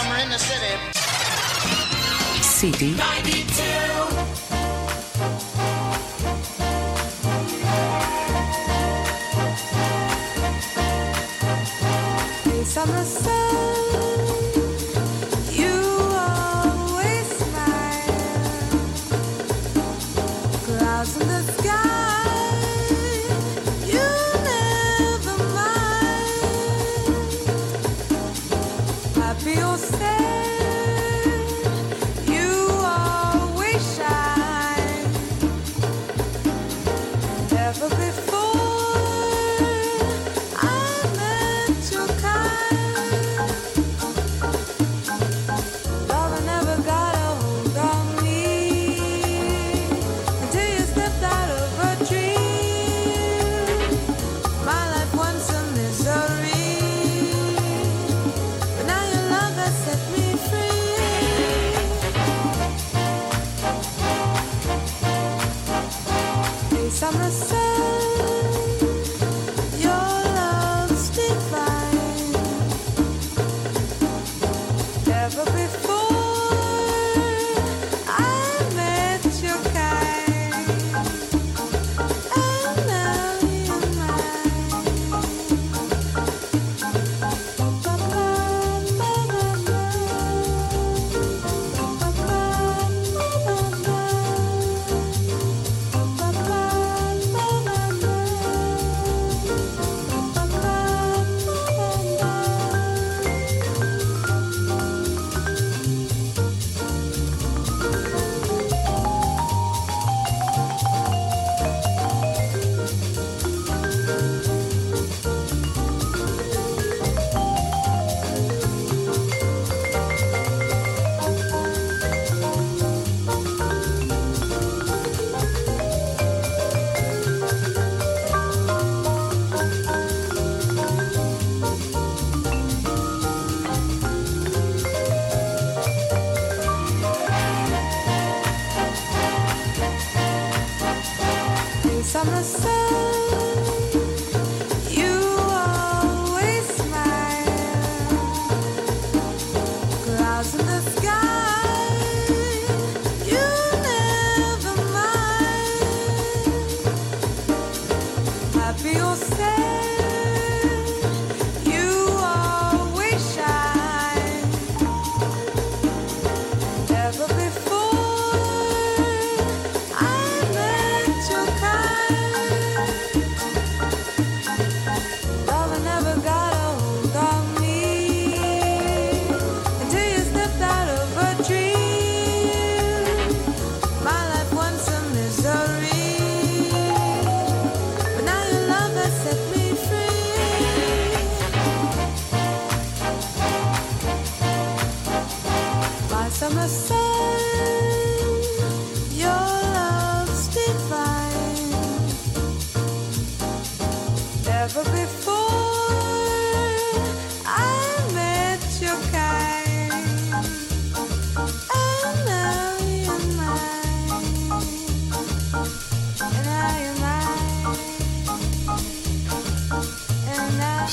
summer in the city. City 92. Summer sun.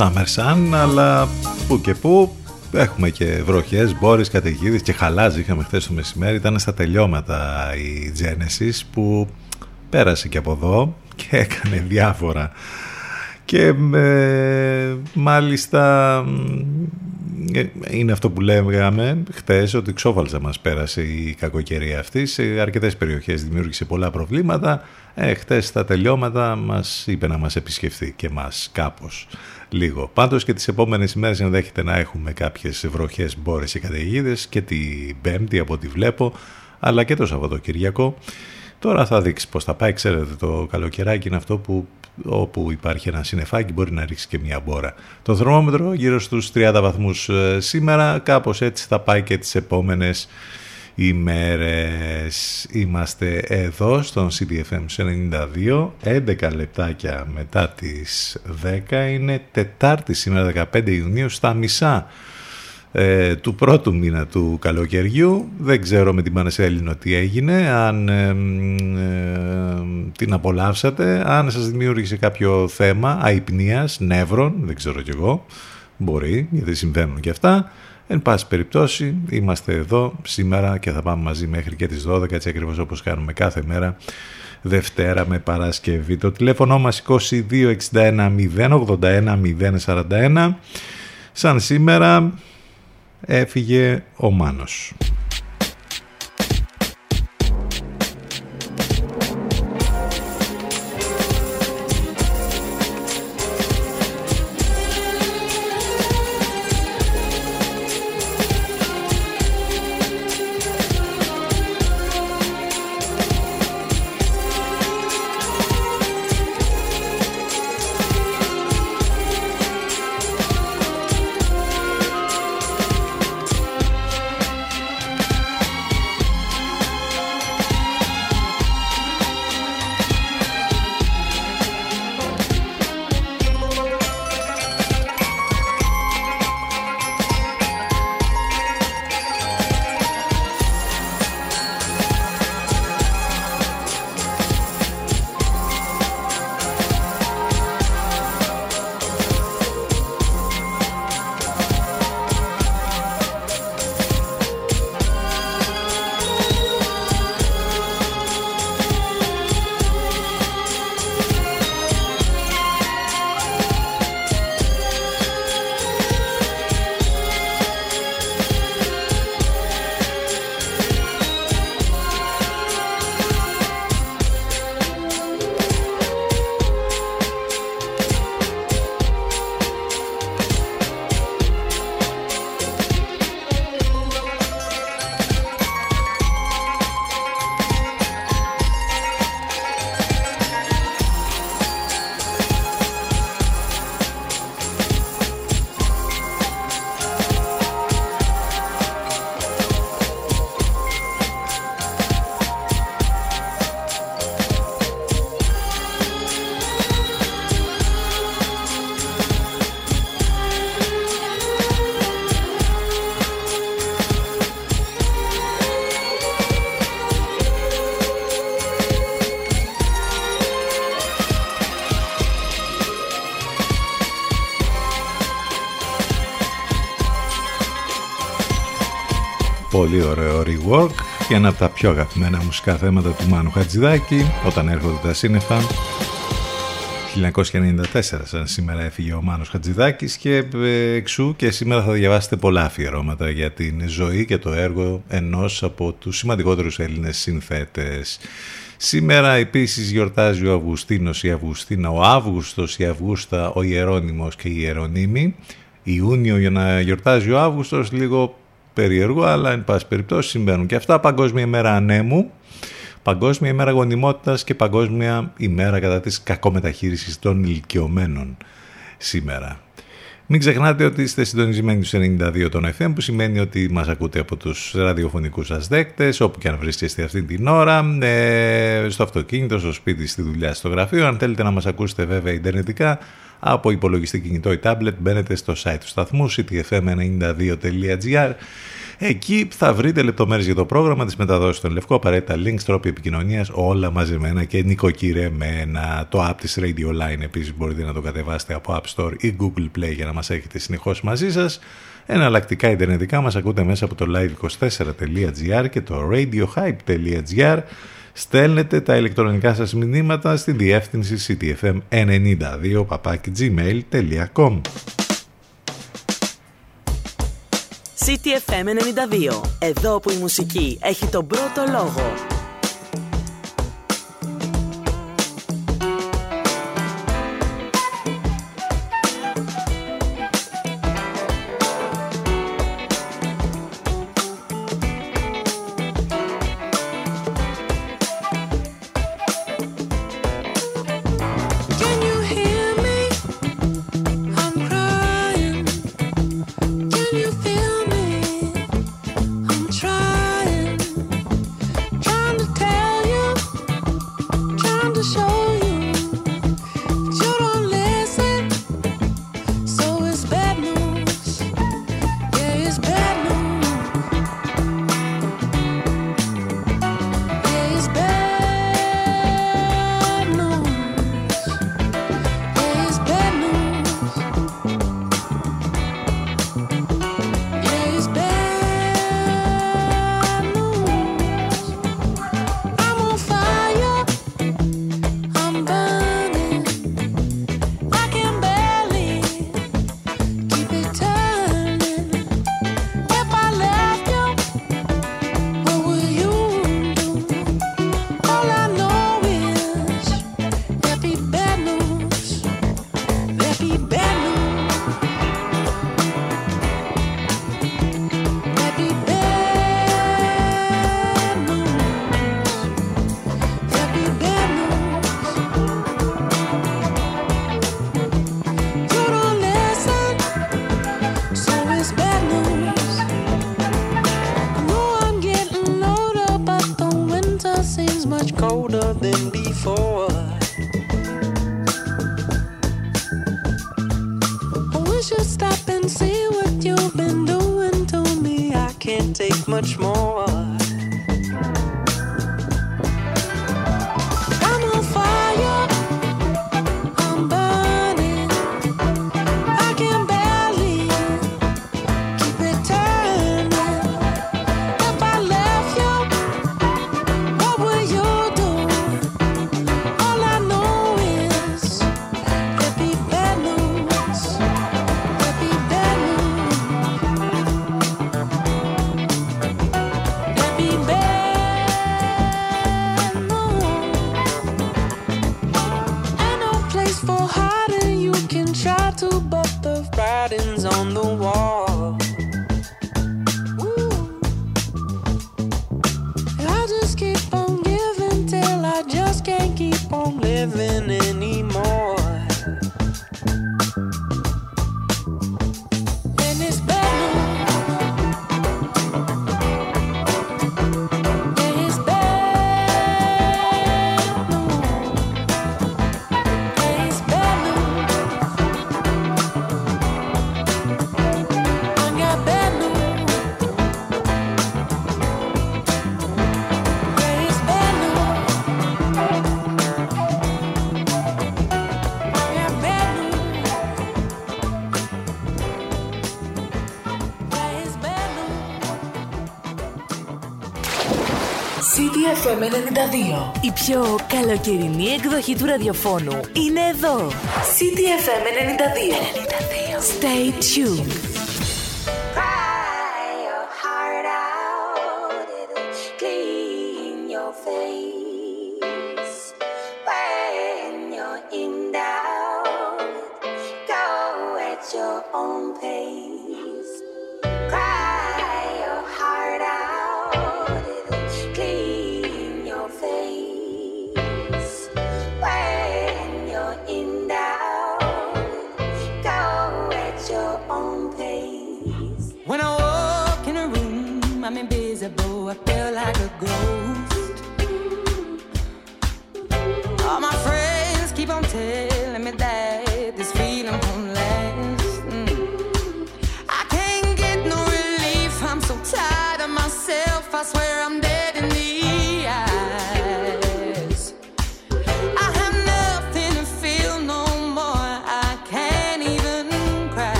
Summer Sun, αλλά που και που έχουμε και βροχές, μπόρες, καταιγίδες και χαλάζι είχαμε χθες το μεσημέρι, ήταν στα τελειώματα η Genesis που πέρασε και από εδώ και έκανε διάφορα. Και ε, μάλιστα ε, είναι αυτό που λέγαμε χτες ότι ξόφαλτσα μας πέρασε η κακοκαιρία αυτή σε αρκετές περιοχές δημιούργησε πολλά προβλήματα ε, χτες στα τελειώματα μας είπε να μας επισκεφθεί και μας κάπως λίγο. Πάντως και τις επόμενες ημέρες ενδέχεται να έχουμε κάποιες βροχές, μπόρες και καταιγίδες και την Πέμπτη από ό,τι βλέπω, αλλά και το Σαββατοκυριακό. Τώρα θα δείξει πώς θα πάει. Ξέρετε, το καλοκαιράκι είναι αυτό που όπου υπάρχει ένα συννεφάκι μπορεί να ρίξει και μια μπόρα. Το θερμόμετρο γύρω στους 30 βαθμούς ε, σήμερα, κάπως έτσι θα πάει και τις επόμενες ημέρες. Είμαστε εδώ στον CDFM 92, 11 λεπτάκια μετά τις 10, είναι Τετάρτη σήμερα 15 Ιουνίου στα μισά ε, του πρώτου μήνα του καλοκαιριού. Δεν ξέρω με την Πανεσέλινο τι έγινε, αν ε, ε, την απολαύσατε, αν σας δημιούργησε κάποιο θέμα αϊπνίας, νεύρων, δεν ξέρω κι εγώ, Μπορεί, γιατί συμβαίνουν και αυτά. Εν πάση περιπτώσει, είμαστε εδώ σήμερα και θα πάμε μαζί μέχρι και τις 12, έτσι ακριβώς όπως κάνουμε κάθε μέρα, Δευτέρα με Παρασκευή. Το τηλέφωνο μας 2261 081 041. Σαν σήμερα έφυγε ο Μάνος. Πολύ ωραίο rework και ένα από τα πιο αγαπημένα μουσικά θέματα του Μάνου Χατζηδάκη όταν έρχονται τα σύννεφα 1994 σαν σήμερα έφυγε ο Μάνος Χατζηδάκης και ε, εξού και σήμερα θα διαβάσετε πολλά αφιερώματα για την ζωή και το έργο ενός από τους σημαντικότερους Έλληνες συνθέτες. Σήμερα επίσης γιορτάζει ο Αυγουστίνος, η Αυγουστίνα, ο Αύγουστος, η Αυγούστα, ο Ιερώνυμος και η Ιερονίμη. Ιούνιο για να γιορτάζει ο Αύγουστος λίγο περίεργο, αλλά εν πάση περιπτώσει συμβαίνουν και αυτά. Παγκόσμια ημέρα ανέμου, Παγκόσμια ημέρα γονιμότητας και Παγκόσμια ημέρα κατά της κακομεταχείρισης των ηλικιωμένων σήμερα. Μην ξεχνάτε ότι είστε συντονισμένοι στους 92 των FM που σημαίνει ότι μας ακούτε από τους ραδιοφωνικούς σας δέκτες όπου και αν βρίσκεστε αυτή την ώρα ε, στο αυτοκίνητο, στο σπίτι, στη δουλειά, στο γραφείο αν θέλετε να μας ακούσετε βέβαια ιντερνετικά από υπολογιστή κινητό ή tablet μπαίνετε στο site του σταθμού ctfm92.gr Εκεί θα βρείτε λεπτομέρειες για το πρόγραμμα, της μεταδόσης στον Λευκό, απαραίτητα links, τρόποι επικοινωνίας, όλα μαζεμένα και νοικοκυρεμένα. Το app της Radio Line επίσης μπορείτε να το κατεβάσετε από App Store ή Google Play για να μας έχετε συνεχώς μαζί σας. Εναλλακτικά ιντερνετικά μας ακούτε μέσα από το live24.gr και το radiohype.gr στέλνετε τα ηλεκτρονικά σας μηνύματα στη διεύθυνση ctfm92 gmail.com CTFM 92. Εδώ που η μουσική έχει τον πρώτο λόγο. FM 92. Η πιο καλοκαιρινή εκδοχή του ραδιοφώνου είναι εδώ. CTFM 92. 92. Stay tuned.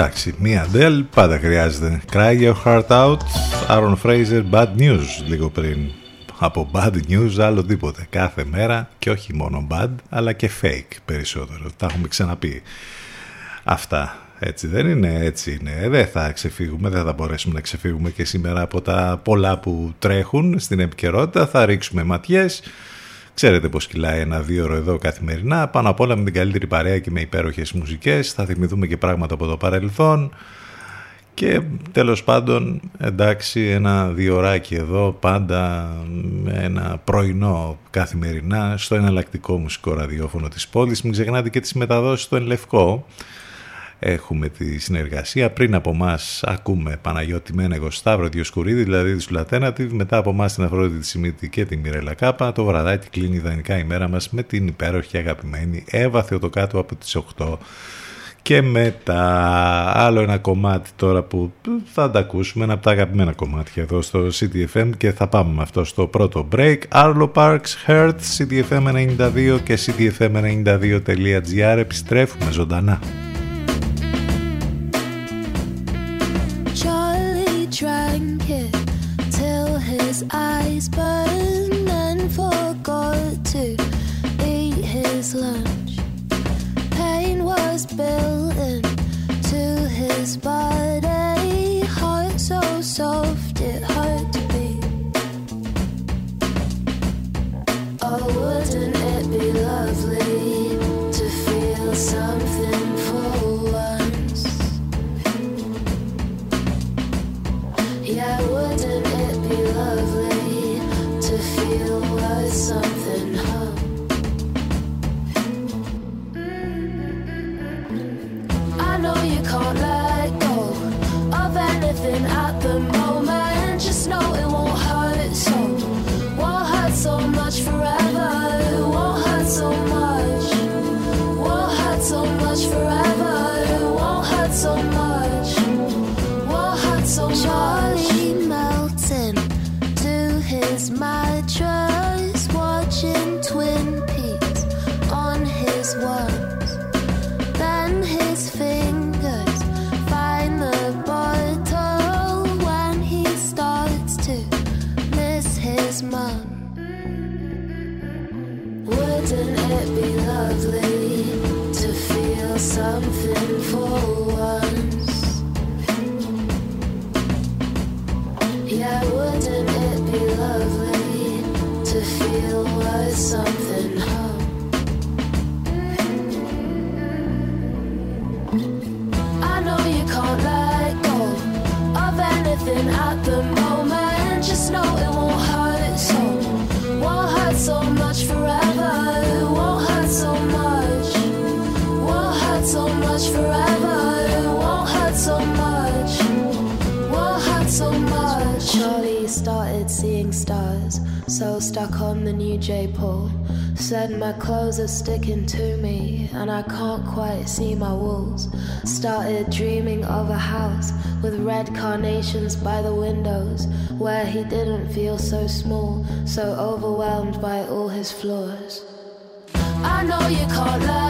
Εντάξει, μία Adele πάντα χρειάζεται. Cry your heart out, Aaron Fraser, bad news λίγο πριν. Από bad news άλλο τίποτε. Κάθε μέρα και όχι μόνο bad, αλλά και fake περισσότερο. Τα έχουμε ξαναπεί αυτά. Έτσι δεν είναι, έτσι είναι. Δεν θα ξεφύγουμε, δεν θα μπορέσουμε να ξεφύγουμε και σήμερα από τα πολλά που τρέχουν στην επικαιρότητα. Θα ρίξουμε ματιές. Ξέρετε πως κυλάει ένα δύο ώρο εδώ καθημερινά. Πάνω απ' όλα με την καλύτερη παρέα και με υπέροχες μουσικές. Θα θυμηθούμε και πράγματα από το παρελθόν. Και τέλος πάντων, εντάξει, ένα δύο ωράκι εδώ, πάντα ένα πρωινό καθημερινά στο εναλλακτικό μουσικό ραδιόφωνο της πόλης. Μην ξεχνάτε και τις μεταδόσεις στο Ενλευκό έχουμε τη συνεργασία. Πριν από εμάς ακούμε Παναγιώτη Μένεγο Σταύρο Διοσκουρίδη, δηλαδή της Σουλατένατη. Μετά από εμάς την Αφρόδιτη τη Σιμίτη και τη Μιρέλα Κάπα. Το βραδάκι κλείνει ιδανικά η μέρα μας με την υπέροχη αγαπημένη Εύα Θεοτοκάτου από τις 8 και μετά άλλο ένα κομμάτι τώρα που θα τα ακούσουμε, ένα από τα αγαπημένα κομμάτια εδώ στο CTFM και θα πάμε με αυτό στο πρώτο break. Arlo Parks, Heart, CTFM92 και CTFM92.gr επιστρέφουμε ζωντανά. Are sticking to me, and I can't quite see my walls. Started dreaming of a house with red carnations by the windows, where he didn't feel so small, so overwhelmed by all his flaws. I know you can't let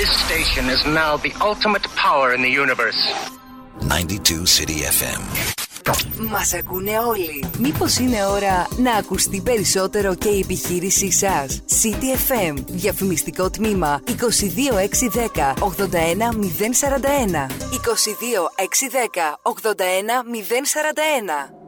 This station is now the ultimate power in the universe. 92 City FM. Μας ακούνε όλοι. Μήπως είναι ώρα να ακουστεί περισσότερο και η επιχείρησή σας; CTFM. Διαφημιστικό τμήμα 22610 81041. 22610 81041.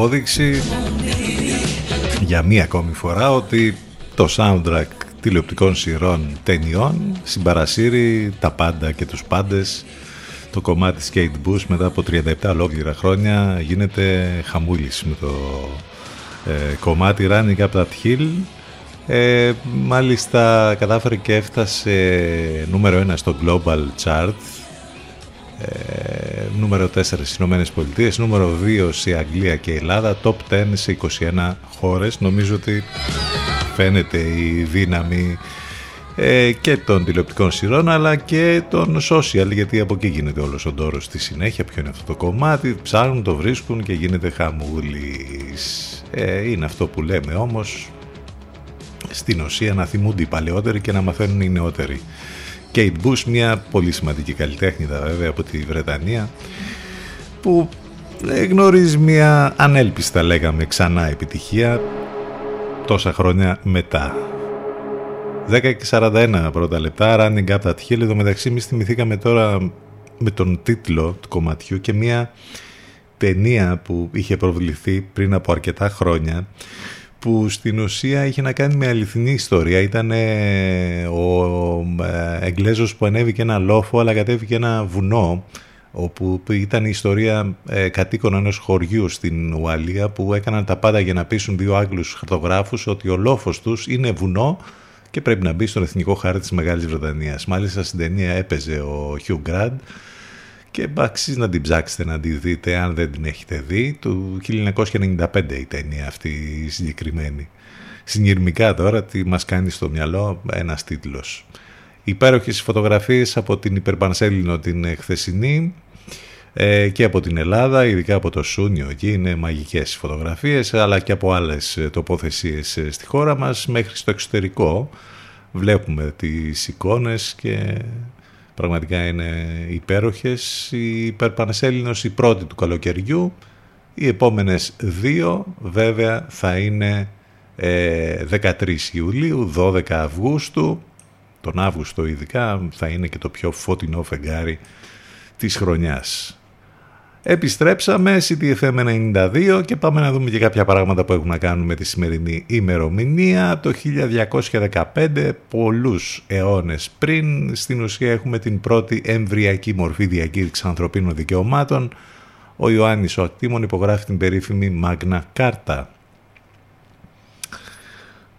Απόδειξη για μία ακόμη φορά ότι το soundtrack τηλεοπτικών σειρών ταινιών συμπαρασύρει τα πάντα και τους πάντες. Το κομμάτι Skate Boost μετά από 37 ολόκληρα χρόνια γίνεται χαμούλης με το ε, κομμάτι Running Up That Hill. Ε, μάλιστα κατάφερε και έφτασε νούμερο 1 στο Global Chart. Ε, νούμερο 4 στις Ηνωμένες Πολιτείες νούμερο 2 σε Αγγλία και Ελλάδα top 10 σε 21 χώρες. Νομίζω ότι φαίνεται η δύναμη ε, και των τηλεοπτικών σειρών αλλά και των social γιατί από εκεί γίνεται όλος ο τόρος στη συνέχεια ποιο είναι αυτό το κομμάτι. Ψάχνουν, το βρίσκουν και γίνεται χαμούλης. Ε, είναι αυτό που λέμε όμως στην ουσία να θυμούνται οι παλαιότεροι και να μαθαίνουν οι νεότεροι Kate Bush μια πολύ σημαντική καλλιτέχνηδα βέβαια από τη Βρετανία που γνωρίζει μια ανέλπιστα λέγαμε ξανά επιτυχία τόσα χρόνια μετά 10 και 41 πρώτα λεπτά, Running Up That Hill. Εδώ μεταξύ, εμείς θυμηθήκαμε τώρα με τον τίτλο του κομματιού και μια ταινία που είχε προβληθεί πριν από αρκετά χρόνια που στην ουσία είχε να κάνει με αληθινή ιστορία. Ήταν ο ε, Εγγλέζος που ανέβηκε ένα λόφο αλλά κατέβηκε ένα βουνό όπου ήταν η ιστορία ε, κατοίκων ενός χωριού στην Ουαλία που έκαναν τα πάντα για να πείσουν δύο Άγγλους χαρτογράφους ότι ο λόφος τους είναι βουνό και πρέπει να μπει στον εθνικό χάρτη της Μεγάλης Βρετανίας. Μάλιστα στην ταινία έπαιζε ο Hugh Grant και αξίζει να την ψάξετε να τη δείτε αν δεν την έχετε δει. Του 1995 η ταινία αυτή η συγκεκριμένη. Συνειρμικά τώρα τι μας κάνει στο μυαλό ένας τίτλος. Υπέροχες φωτογραφίες από την Υπερπανσέλινο την χθεσινή ε, και από την Ελλάδα, ειδικά από το Σούνιο εκεί είναι μαγικές φωτογραφίες αλλά και από άλλες τοποθεσίες ε, στη χώρα μας μέχρι στο εξωτερικό βλέπουμε τις εικόνες και πραγματικά είναι υπέροχες. Η Υπερπανσέλινος η πρώτη του καλοκαιριού. Οι επόμενες δύο βέβαια θα είναι 13 ε, Ιουλίου 12 Αυγούστου. Τον Αύγουστο ειδικά θα είναι και το πιο φωτεινό φεγγάρι της χρονιάς Επιστρέψαμε, CTFM 92 και πάμε να δούμε και κάποια πράγματα που έχουν να κάνουν με τη σημερινή ημερομηνία. Το 1215, πολλούς αιώνες πριν, στην ουσία έχουμε την πρώτη εμβριακή μορφή διακήρυξης ανθρωπίνων δικαιωμάτων. Ο Ιωάννης ο Ακτήμων υπογράφει την περίφημη Μάγνα Κάρτα.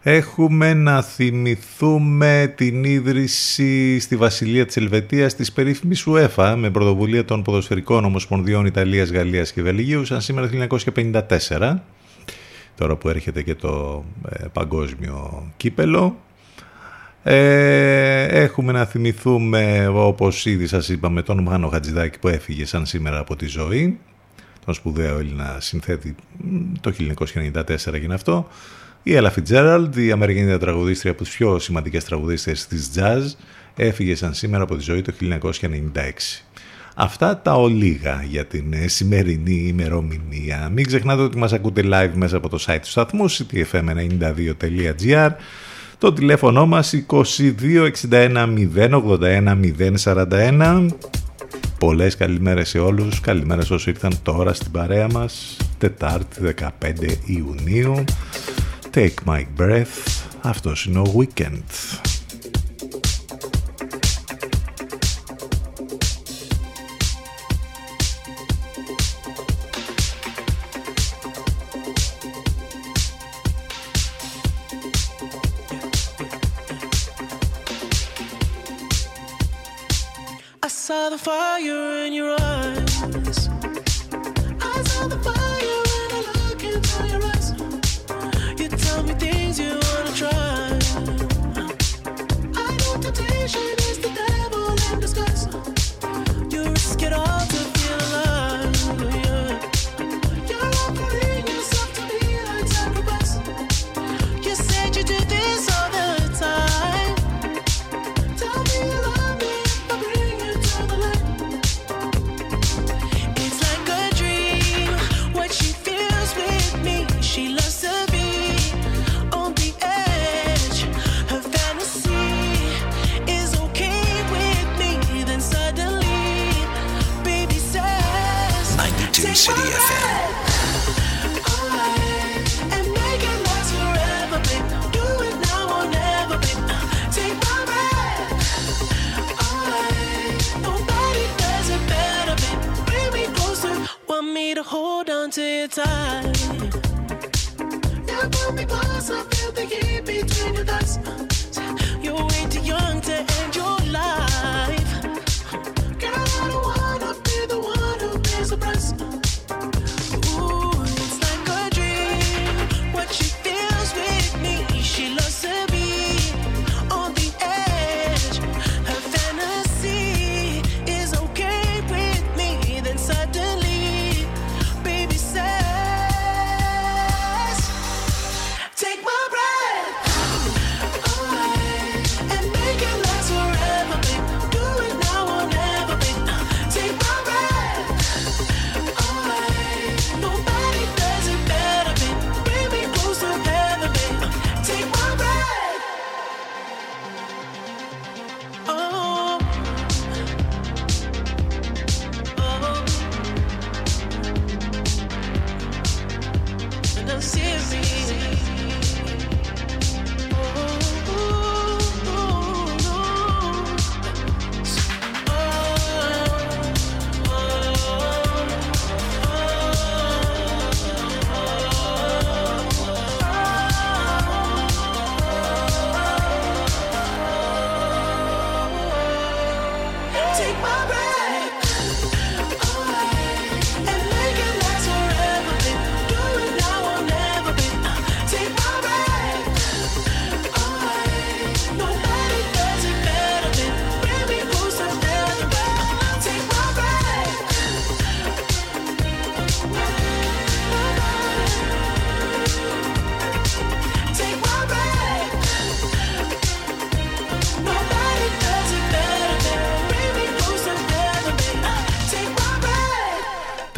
Έχουμε να θυμηθούμε την ίδρυση στη Βασιλεία της Ελβετίας της περίφημης UEFA με πρωτοβουλία των ποδοσφαιρικών ομοσπονδιών Ιταλίας, Γαλλίας και Βελγίου σαν σήμερα το 1954 τώρα που έρχεται και το ε, παγκόσμιο κύπελο. Ε, έχουμε να θυμηθούμε όπως ήδη σας είπαμε τον Μάνο Χατζηδάκη που έφυγε σαν σήμερα από τη ζωή τον σπουδαίο Έλληνα συνθέτη το 1994 έγινε αυτό η Ella Fitzgerald, η Αμερικανίδα τραγουδίστρια από τις πιο σημαντικές τραγουδίστρες της jazz, έφυγε σαν σήμερα από τη ζωή το 1996. Αυτά τα ολίγα για την ε, σημερινή ημερομηνία. Μην ξεχνάτε ότι μας ακούτε live μέσα από το site του σταθμού ctfm92.gr το τηλέφωνο μας 2261 081 041 Πολλές καλημέρες σε όλους, καλημέρες όσοι ήρθαν τώρα στην παρέα μας Τετάρτη 15 Ιουνίου Take My Breath, αυτός είναι ο Weekend. saw the fire in your eyes.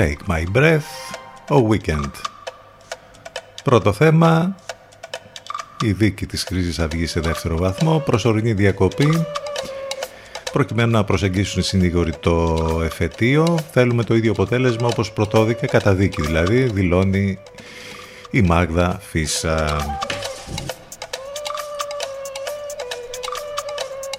Take My Breath, ο Weekend. Πρώτο θέμα, η δίκη της Χρυσής Αυγής σε δεύτερο βαθμό, προσωρινή διακοπή, προκειμένου να προσεγγίσουν οι συνήγοροι το εφετείο. Θέλουμε το ίδιο αποτέλεσμα όπως πρωτόδικα κατά δίκη, δηλαδή δηλώνει η Μάγδα Φίσα.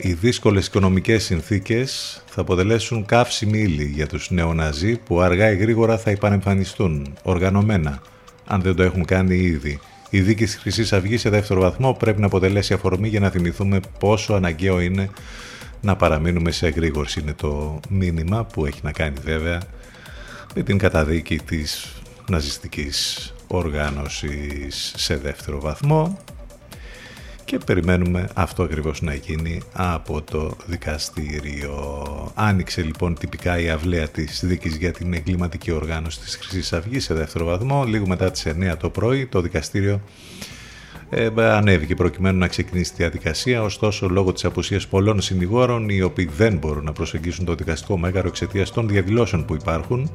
Οι δύσκολες οικονομικές συνθήκες θα αποτελέσουν καύσιμη ύλη για τους νεοναζί που αργά ή γρήγορα θα επανεμφανιστούν οργανωμένα, αν δεν το έχουν κάνει ήδη. Η δίκη της Χρυσής Αυγής σε δεύτερο βαθμό πρέπει να αποτελέσει αφορμή για να θυμηθούμε πόσο αναγκαίο είναι να παραμείνουμε σε εγρήγορση. Είναι το μήνυμα που έχει να κάνει βέβαια με την καταδίκη της ναζιστικής οργάνωσης σε δεύτερο βαθμό και περιμένουμε αυτό ακριβώς να γίνει από το δικαστήριο. Άνοιξε λοιπόν τυπικά η αυλαία της δίκης για την εγκληματική οργάνωση της Χρυσής Αυγής σε δεύτερο βαθμό. Λίγο μετά τις 9 το πρωί το δικαστήριο ε, ανέβηκε προκειμένου να ξεκινήσει τη διαδικασία, ωστόσο λόγω της απουσίας πολλών συνηγόρων οι οποίοι δεν μπορούν να προσεγγίσουν το δικαστικό μέγαρο εξαιτίας των διαδηλώσεων που υπάρχουν,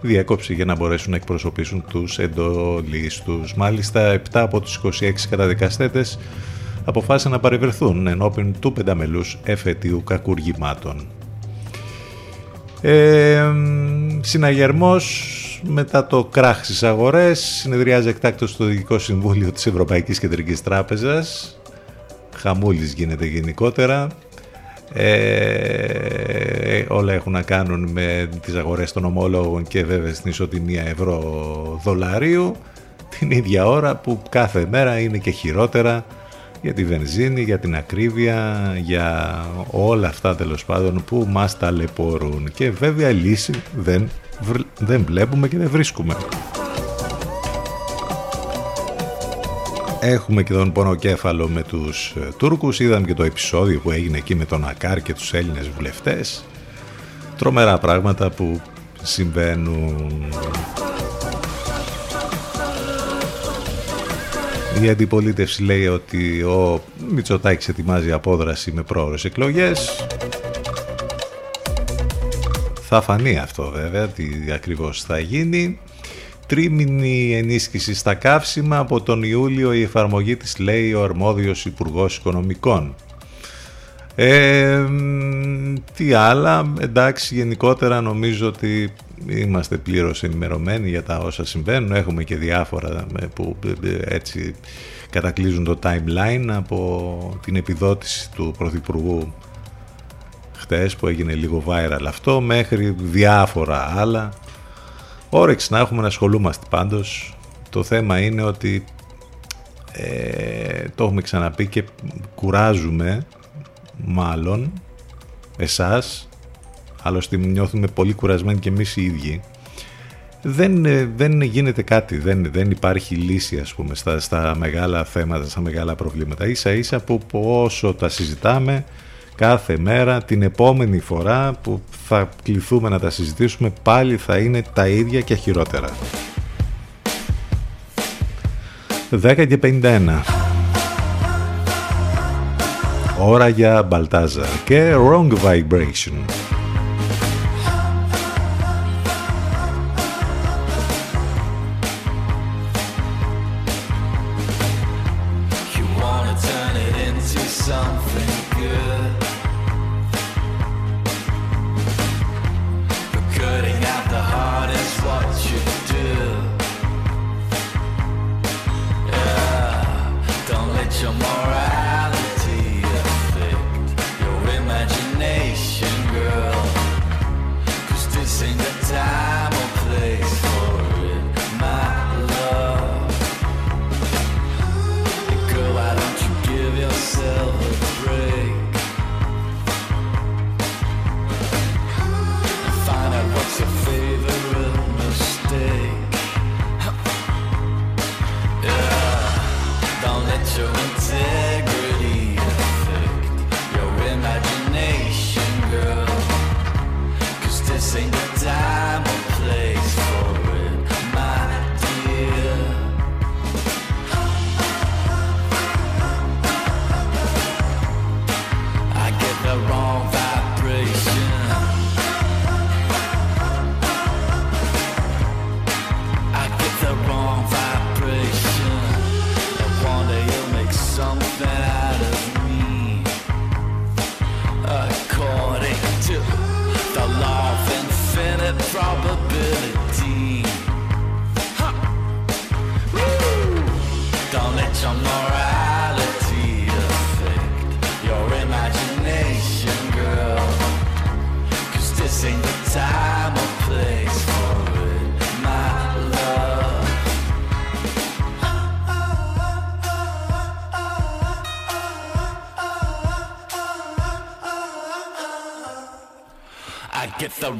διέκοψε για να μπορέσουν να εκπροσωπήσουν τους εντολείς τους. Μάλιστα 7 από τους 26 καταδικαστέτες αποφάσισαν να παρευρεθούν ενώπιν του πενταμελούς εφετείου κακουργημάτων. Ε, συναγερμός μετά το κράχ στις αγορές συνεδριάζει εκτάκτως στο Διοικητικό Συμβούλιο της Ευρωπαϊκής Κεντρικής Τράπεζας. Χαμούλης γίνεται γενικότερα. Ε, όλα έχουν να κάνουν με τις αγορές των ομόλογων και βέβαια στην ισοτιμία ευρώ-δολαρίου την ίδια ώρα που κάθε μέρα είναι και χειρότερα για τη βενζίνη, για την ακρίβεια, για όλα αυτά τέλος πάντων που μας ταλαιπωρούν. Και βέβαια λύση δεν, δεν βλέπουμε και δεν βρίσκουμε. Έχουμε και τον πονοκέφαλο με τους ε, Τούρκους. Είδαμε και το επεισόδιο που έγινε εκεί με τον Ακάρ και τους Έλληνες βουλευτές. Τρομερά πράγματα που συμβαίνουν. Η αντιπολίτευση λέει ότι ο Μητσοτάκης ετοιμάζει απόδραση με πρόορες εκλογές. Θα φανεί αυτό βέβαια, τι ακριβώς θα γίνει. Τρίμηνη ενίσχυση στα καύσιμα από τον Ιούλιο η εφαρμογή της λέει ο αρμόδιος Υπουργός Οικονομικών. Ε, τι άλλα, εντάξει γενικότερα νομίζω ότι είμαστε πλήρως ενημερωμένοι για τα όσα συμβαίνουν. Έχουμε και διάφορα που έτσι κατακλείζουν το timeline από την επιδότηση του Πρωθυπουργού χτες που έγινε λίγο viral αυτό μέχρι διάφορα άλλα όρεξη να έχουμε να ασχολούμαστε πάντως. Το θέμα είναι ότι ε, το έχουμε ξαναπεί και κουράζουμε μάλλον εσάς άλλωστε νιώθουμε πολύ κουρασμένοι και εμείς οι ίδιοι. Δεν, ε, δεν γίνεται κάτι, δεν, δεν υπάρχει λύση ας πούμε στα, στα μεγάλα θέματα, στα μεγάλα προβλήματα. Ίσα ίσα που όσο τα συζητάμε κάθε μέρα την επόμενη φορά που θα κληθούμε να τα συζητήσουμε πάλι θα είναι τα ίδια και χειρότερα. 10 και 51 Ώρα για Μπαλτάζα και Wrong Vibration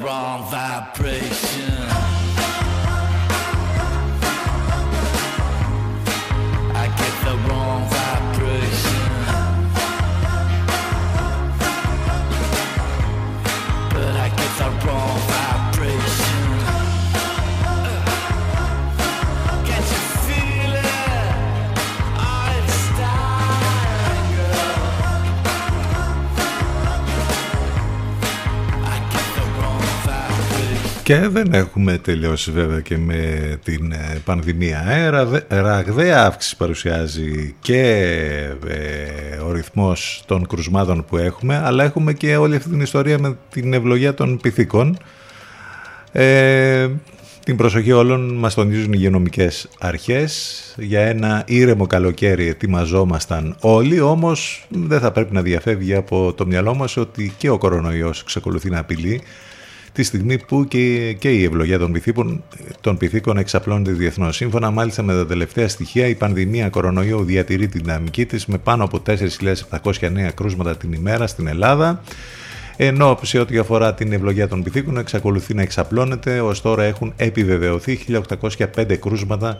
wrong. Και δεν έχουμε τελειώσει βέβαια και με την ε, πανδημία. Ε, ραγδαία αύξηση παρουσιάζει και ε, ο ρυθμός των κρουσμάτων που έχουμε, αλλά έχουμε και όλη αυτή την ιστορία με την ευλογία των πυθίκων. Ε, την προσοχή όλων μας τονίζουν οι υγειονομικές αρχές. Για ένα ήρεμο καλοκαίρι ετοιμαζόμασταν όλοι, όμως δεν θα πρέπει να διαφεύγει από το μυαλό μας ότι και ο κορονοϊός εξακολουθεί να απειλεί τη στιγμή που και, και η ευλογία των πυθίκων, των πυθίκων εξαπλώνεται διεθνώς. Σύμφωνα μάλιστα με τα τελευταία στοιχεία, η πανδημία κορονοϊού διατηρεί την δυναμική της με πάνω από 4.700 νέα κρούσματα την ημέρα στην Ελλάδα. Ενώ σε ό,τι αφορά την ευλογία των πυθίκων εξακολουθεί να εξαπλώνεται, ως τώρα έχουν επιβεβαιωθεί 1.805 κρούσματα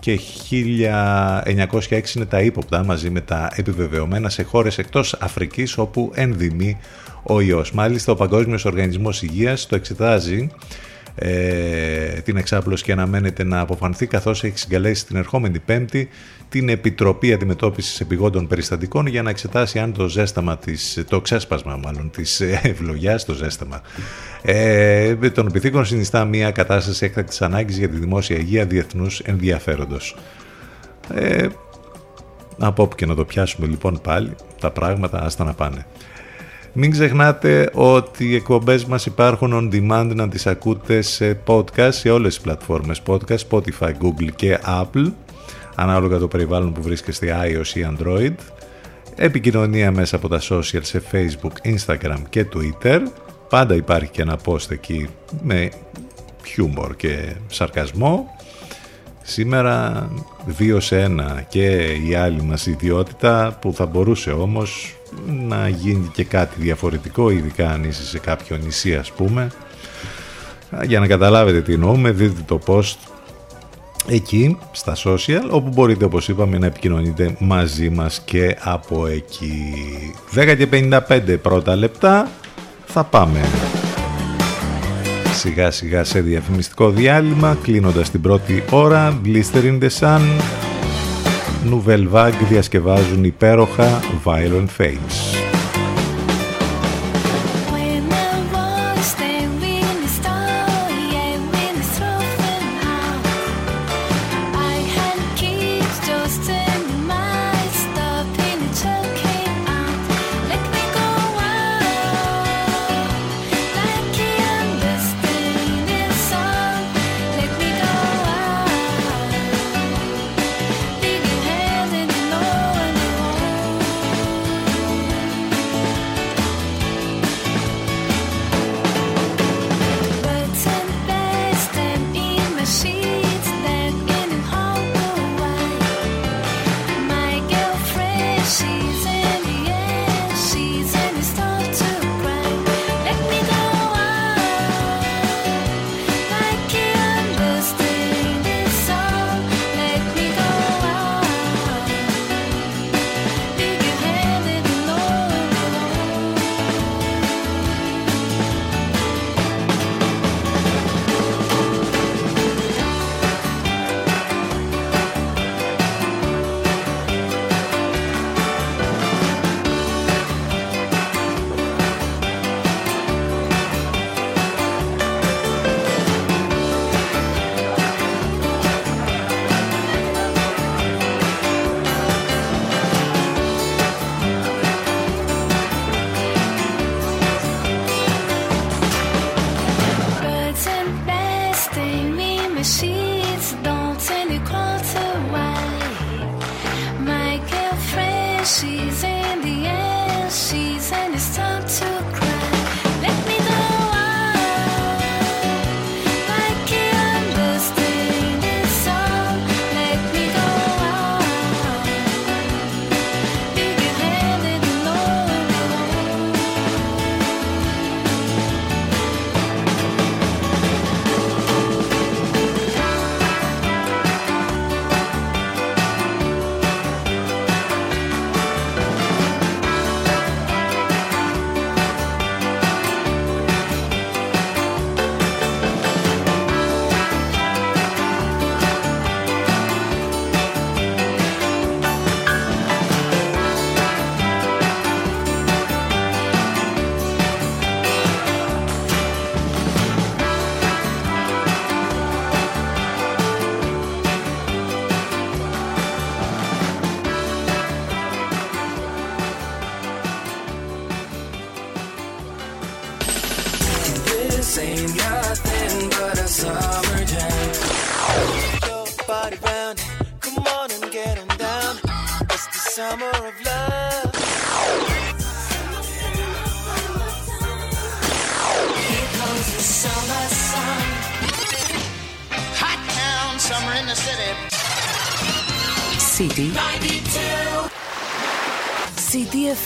και 1906 είναι τα ύποπτα μαζί με τα επιβεβαιωμένα σε χώρες εκτός Αφρικής όπου ενδυμεί ο ιός. Μάλιστα ο Παγκόσμιος Οργανισμός Υγείας το εξετάζει ε, την εξάπλωση και αναμένεται να αποφανθεί καθώς έχει συγκαλέσει την ερχόμενη Πέμπτη την Επιτροπή Αντιμετώπισης Επιγόντων Περιστατικών για να εξετάσει αν το ζέσταμα της, το ξέσπασμα μάλλον της ευλογιάς, το ζέσταμα ε, των επιθήκων συνιστά μια κατάσταση έκτακτης ανάγκης για τη δημόσια υγεία διεθνούς ενδιαφέροντος. Ε, από όπου και να το πιάσουμε λοιπόν πάλι τα πράγματα άστα να πάνε. Μην ξεχνάτε ότι οι εκπομπές μας υπάρχουν on demand να τις ακούτε σε podcast σε όλες τις πλατφόρμες podcast, Spotify, Google και Apple ανάλογα το περιβάλλον που βρίσκεστε iOS ή Android επικοινωνία μέσα από τα social σε Facebook, Instagram και Twitter πάντα υπάρχει και ένα post εκεί με χιούμορ και σαρκασμό. Σήμερα δύο σε ένα και η άλλη μας ιδιότητα που θα μπορούσε όμως να γίνει και κάτι διαφορετικό ειδικά αν είσαι σε κάποιο νησί ας πούμε. Για να καταλάβετε τι εννοούμε δείτε το post εκεί στα social όπου μπορείτε όπως είπαμε να επικοινωνείτε μαζί μας και από εκεί. 10 και 55 πρώτα λεπτά θα πάμε. Σιγά σιγά σε διαφημιστικό διάλειμμα κλείνοντας την πρώτη ώρα Blister in the Sun Nouvelle Vague διασκευάζουν υπέροχα Violent Fames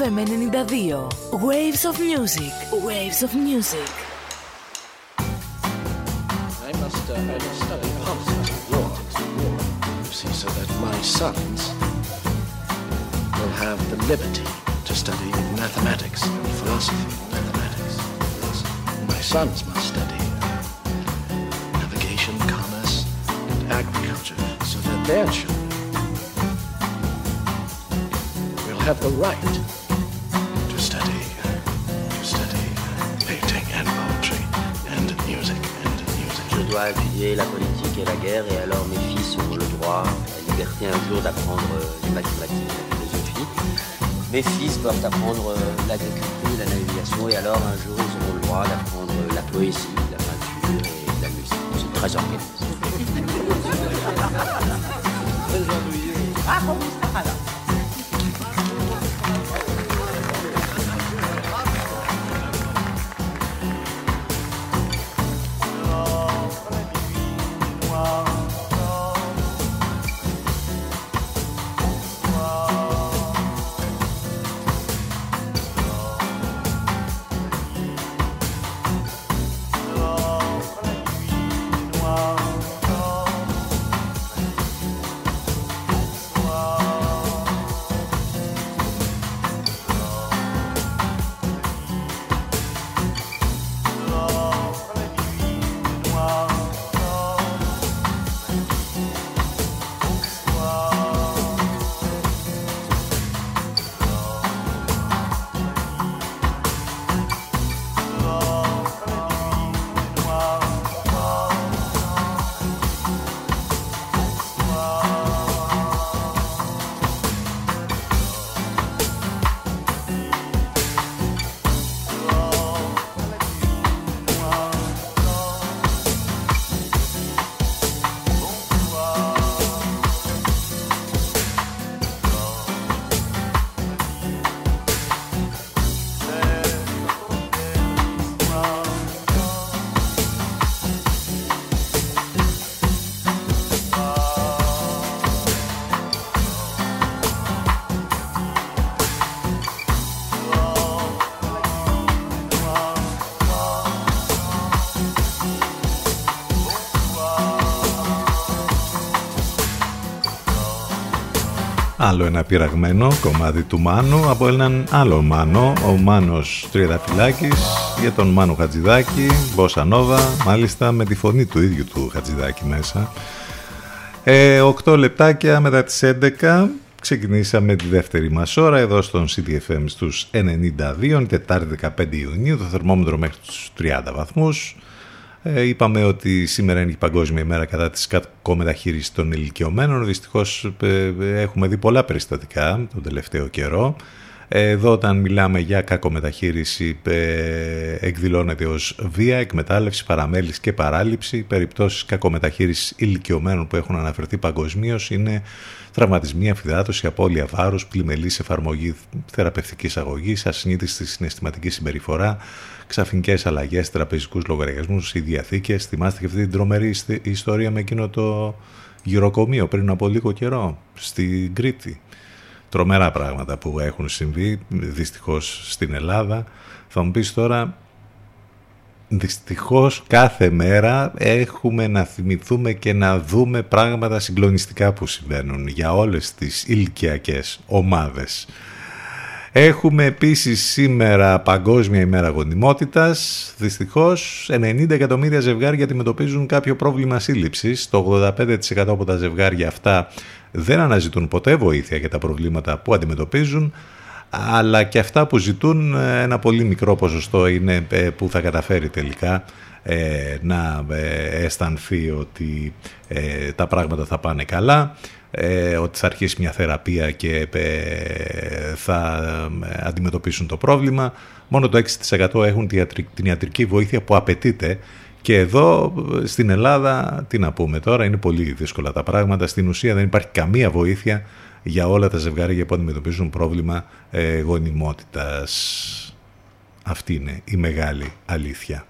FM 92. Waves of Music. Waves of Music. Doivent apprendre άλλο ένα πειραγμένο κομμάτι του Μάνου από έναν άλλο Μάνο, ο Μάνος Τριανταφυλάκης για τον Μάνο Χατζηδάκη, Μπόσα Νόβα, μάλιστα με τη φωνή του ίδιου του Χατζηδάκη μέσα. Ε, 8 λεπτάκια μετά τις 11 ξεκινήσαμε τη δεύτερη μας ώρα εδώ στον CDFM στους 92, Τετάρτη 15 Ιουνίου, το θερμόμετρο μέχρι τους 30 βαθμούς. Ε, είπαμε ότι σήμερα είναι η Παγκόσμια ημέρα κατά της κακομεταχείρισης των ηλικιωμένων. Δυστυχώς ε, έχουμε δει πολλά περιστατικά τον τελευταίο καιρό. Εδώ όταν μιλάμε για κακομεταχείριση ε, εκδηλώνεται ως βία, εκμετάλλευση, παραμέληση και παράληψη. Περιπτώσεις κακομεταχείρισης ηλικιωμένων που έχουν αναφερθεί παγκοσμίως είναι τραυματισμοί, αφυδάτωση, απώλεια βάρους, πλημελής εφαρμογή θεραπευτικής αγωγής, ασυνήθιστη συναισθηματική συμπεριφορά, ξαφνικές αλλαγές, τραπεζικούς λογαριασμούς ή διαθήκες. Θυμάστε και αυτή την τρομερή ιστορία με εκείνο το γυροκομείο πριν από λίγο καιρό στην Κρήτη. Τρομερά πράγματα που έχουν συμβεί δυστυχώς στην Ελλάδα. Θα μου πεις τώρα δυστυχώς κάθε μέρα έχουμε να θυμηθούμε και να δούμε πράγματα συγκλονιστικά που συμβαίνουν για όλες τις ηλικιακές ομάδες. Έχουμε επίσης σήμερα Παγκόσμια ημέρα γονιμότητας. Δυστυχώς 90 εκατομμύρια ζευγάρια αντιμετωπίζουν κάποιο πρόβλημα σύλληψης. Το 85% από τα ζευγάρια αυτά δεν αναζητούν ποτέ βοήθεια για τα προβλήματα που αντιμετωπίζουν αλλά και αυτά που ζητούν ένα πολύ μικρό ποσοστό είναι ε, που θα καταφέρει τελικά ε, να ε, αισθανθεί ότι τα πράγματα θα πάνε καλά ότι θα αρχίσει μια θεραπεία και θα αντιμετωπίσουν το πρόβλημα. Μόνο το 6% έχουν την ιατρική βοήθεια που απαιτείται και εδώ στην Ελλάδα, τι να πούμε τώρα, είναι πολύ δύσκολα τα πράγματα. Στην ουσία δεν υπάρχει καμία βοήθεια για όλα τα ζευγάρια που αντιμετωπίζουν πρόβλημα ε, γονιμότητας. Αυτή είναι η μεγάλη αλήθεια.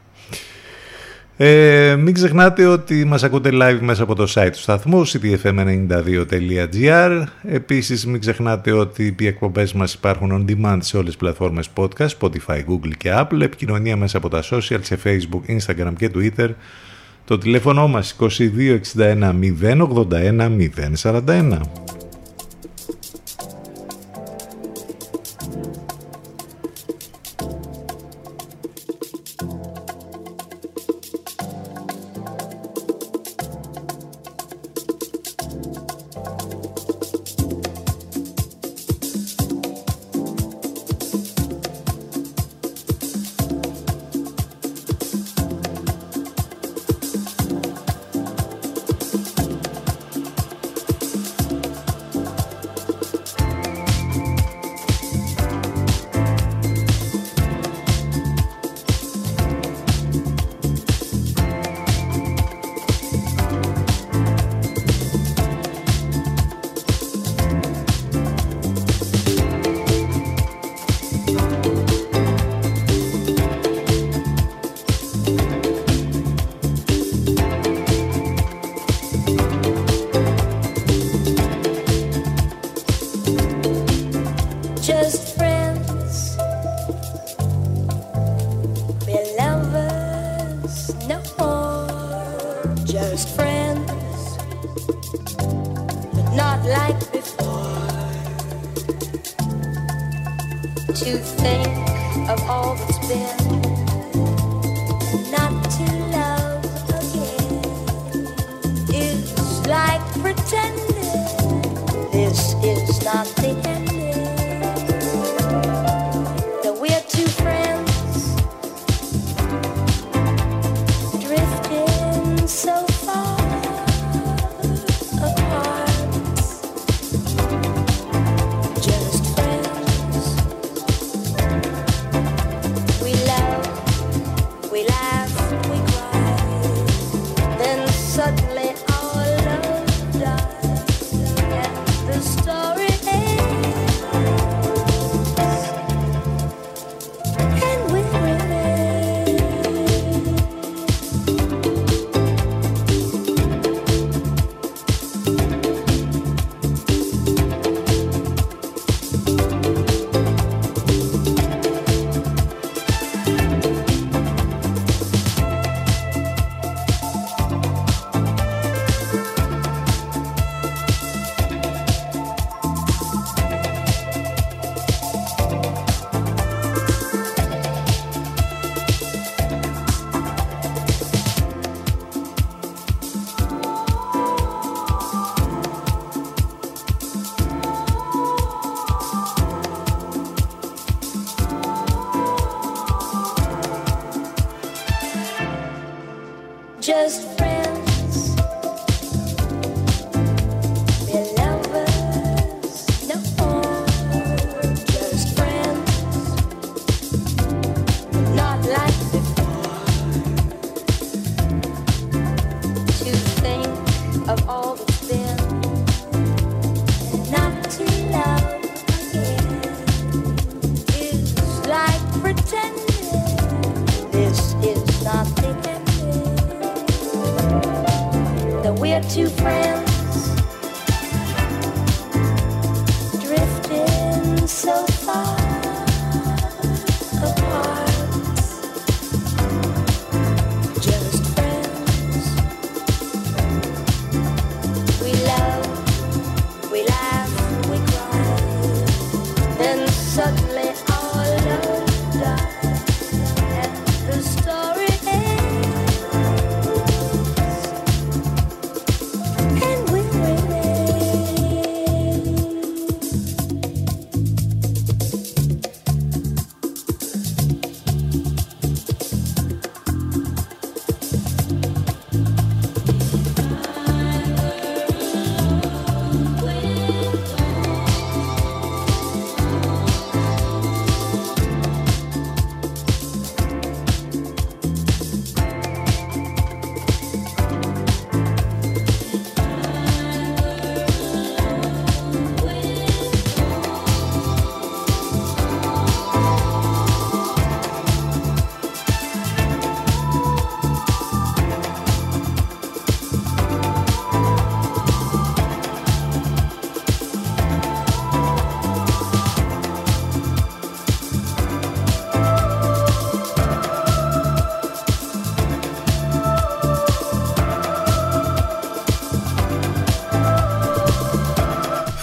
Ε, μην ξεχνάτε ότι μας ακούτε live μέσα από το site του σταθμού ctfm92.gr Επίσης μην ξεχνάτε ότι οι εκπομπές μας υπάρχουν on demand σε όλες τις πλατφόρμες podcast Spotify, Google και Apple Επικοινωνία μέσα από τα social σε Facebook, Instagram και Twitter. Το τηλέφωνο μας 2261 081 041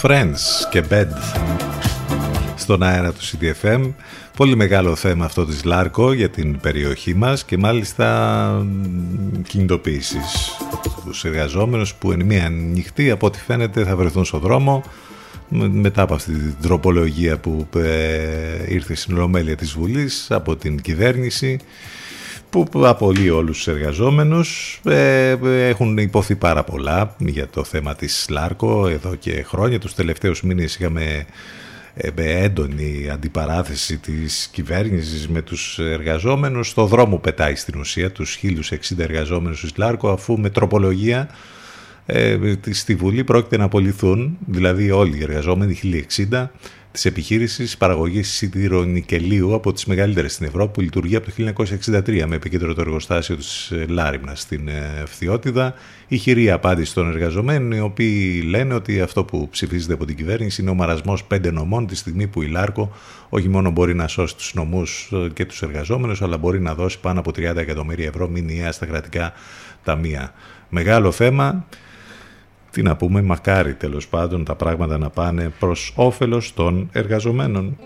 Friends και Bed στον αέρα του CDFM. Πολύ μεγάλο θέμα αυτό της Λάρκο για την περιοχή μας και μάλιστα μ, κινητοποίησης τους εργαζόμενους που εν μία νυχτή από ό,τι φαίνεται θα βρεθούν στο δρόμο με- μετά από αυτή την τροπολογία που ε, ήρθε στην Ολομέλεια της Βουλής από την κυβέρνηση που απολύει όλους τους εργαζόμενους. Ε, έχουν υποθεί πάρα πολλά για το θέμα της Λάρκο εδώ και χρόνια. Τους τελευταίους μήνες είχαμε ε, με έντονη αντιπαράθεση της κυβέρνησης με τους εργαζόμενους. Στο δρόμο πετάει στην ουσία τους 1060 εργαζόμενους της Λάρκο αφού με τροπολογία ε, στη Βουλή πρόκειται να απολυθούν, δηλαδή όλοι οι εργαζόμενοι 1060 της επιχείρησης παραγωγής σιδηρονικελίου από τις μεγαλύτερες στην Ευρώπη που λειτουργεί από το 1963 με επικέντρο το εργοστάσιο της ε, Λάριμνας στην ε, Φθιώτιδα. Η χειρή απάντηση των εργαζομένων οι οποίοι λένε ότι αυτό που ψηφίζεται από την κυβέρνηση είναι ο μαρασμός πέντε νομών τη στιγμή που η Λάρκο όχι μόνο μπορεί να σώσει τους νομούς ε, και τους εργαζόμενους αλλά μπορεί να δώσει πάνω από 30 εκατομμύρια ευρώ μηνιαία στα κρατικά ταμεία. Μεγάλο θέμα. Τι να πούμε, μακάρι τέλος πάντων τα πράγματα να πάνε προς όφελος των εργαζομένων.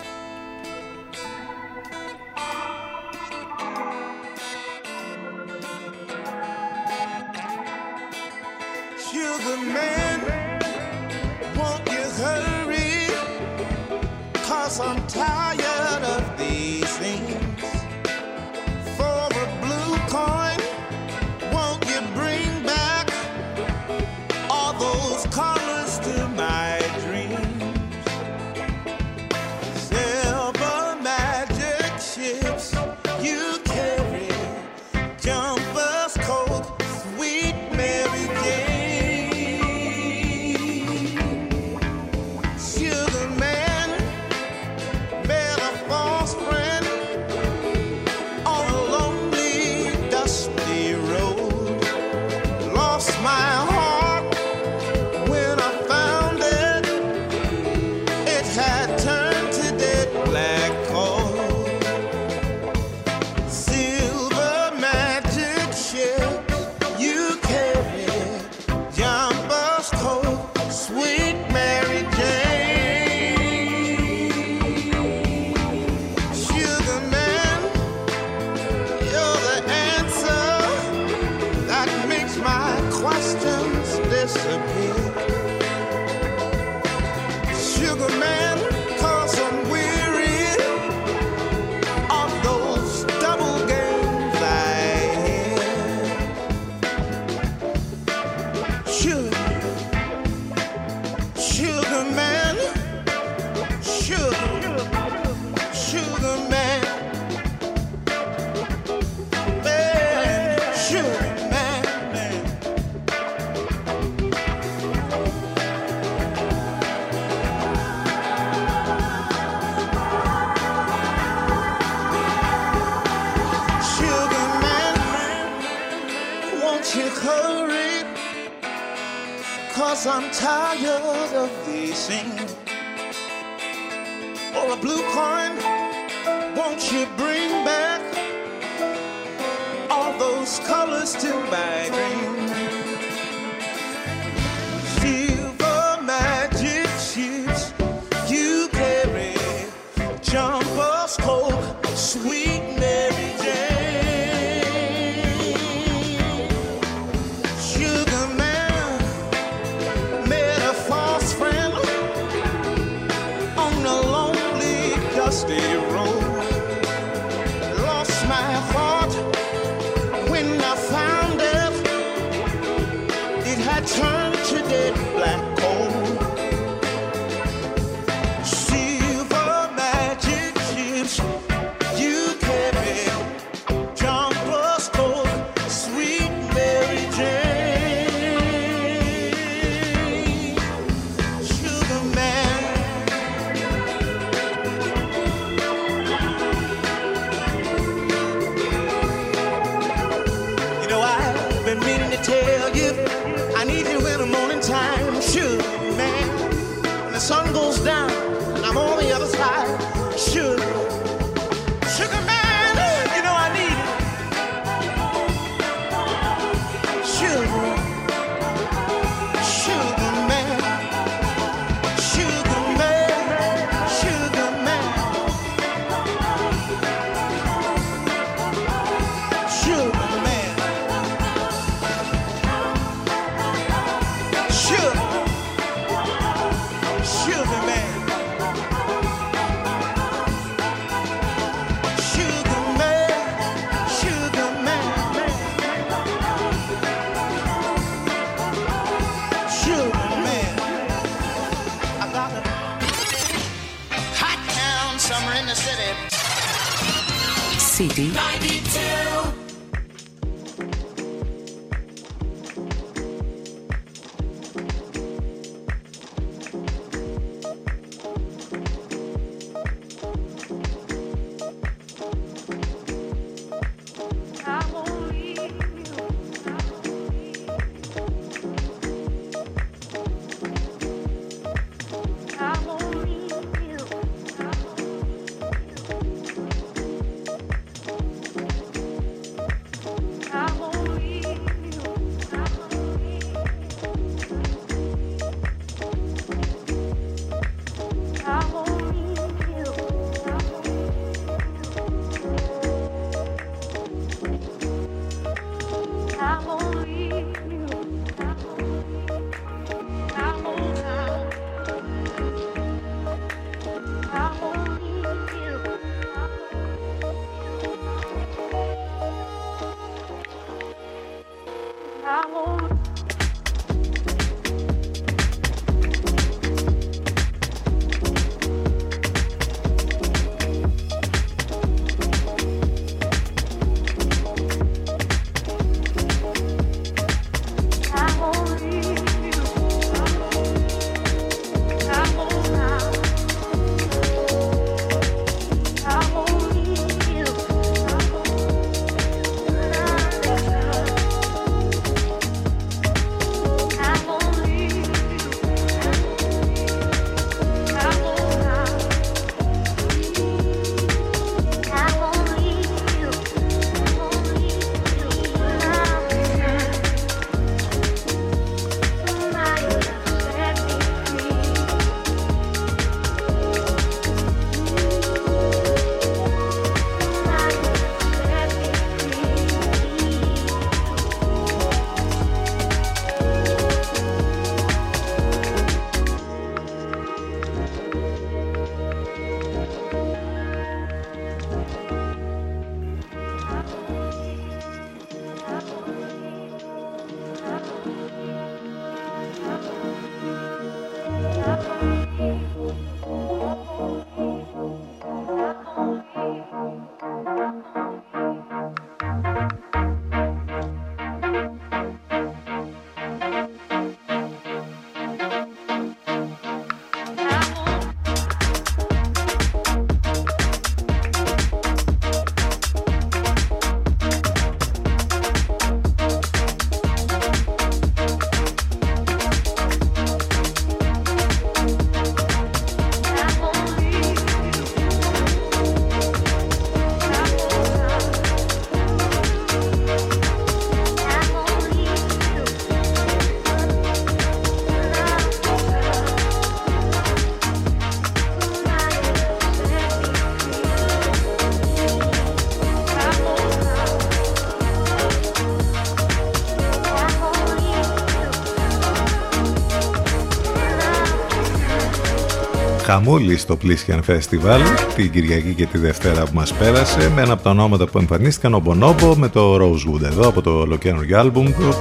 Χαμούλη στο Plisken Festival την Κυριακή και τη Δευτέρα που μας πέρασε με ένα από τα ονόματα που εμφανίστηκαν ο Bonobo με το Rosewood εδώ από το ολοκαίριο άλμπουμ του.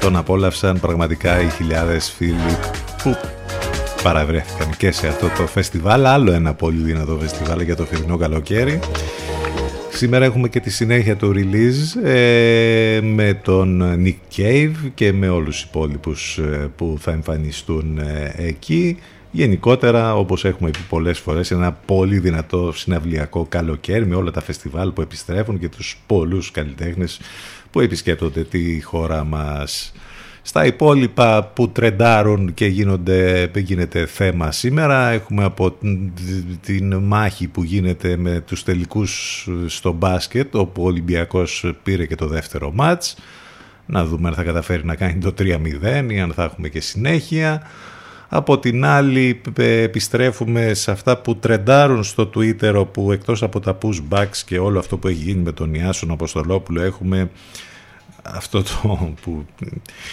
Τον απόλαυσαν πραγματικά οι χιλιάδες φίλοι που παραβρέθηκαν και σε αυτό το φεστιβάλ. Άλλο ένα πολύ δυνατό φεστιβάλ για το φετινό καλοκαίρι. Σήμερα έχουμε και τη συνέχεια του release ε, με τον Nick Cave και με όλους τους υπόλοιπους ε, που θα εμφανιστούν ε, εκεί. Γενικότερα, όπως έχουμε πει πολλές φορές, ένα πολύ δυνατό συναυλιακό καλοκαίρι με όλα τα φεστιβάλ που επιστρέφουν και τους πολλούς καλλιτέχνες που επισκέπτονται τη χώρα μας. Στα υπόλοιπα που τρεντάρουν και γίνονται, γίνεται θέμα σήμερα έχουμε από την μάχη που γίνεται με τους τελικούς στο μπάσκετ όπου ο Ολυμπιακός πήρε και το δεύτερο μάτς να δούμε αν θα καταφέρει να κάνει το 3-0 ή αν θα έχουμε και συνέχεια. Από την άλλη επιστρέφουμε σε αυτά που τρεντάρουν στο Twitter όπου εκτός από τα pushbacks και όλο αυτό που έχει γίνει με τον Ιάσον Αποστολόπουλο έχουμε αυτό το που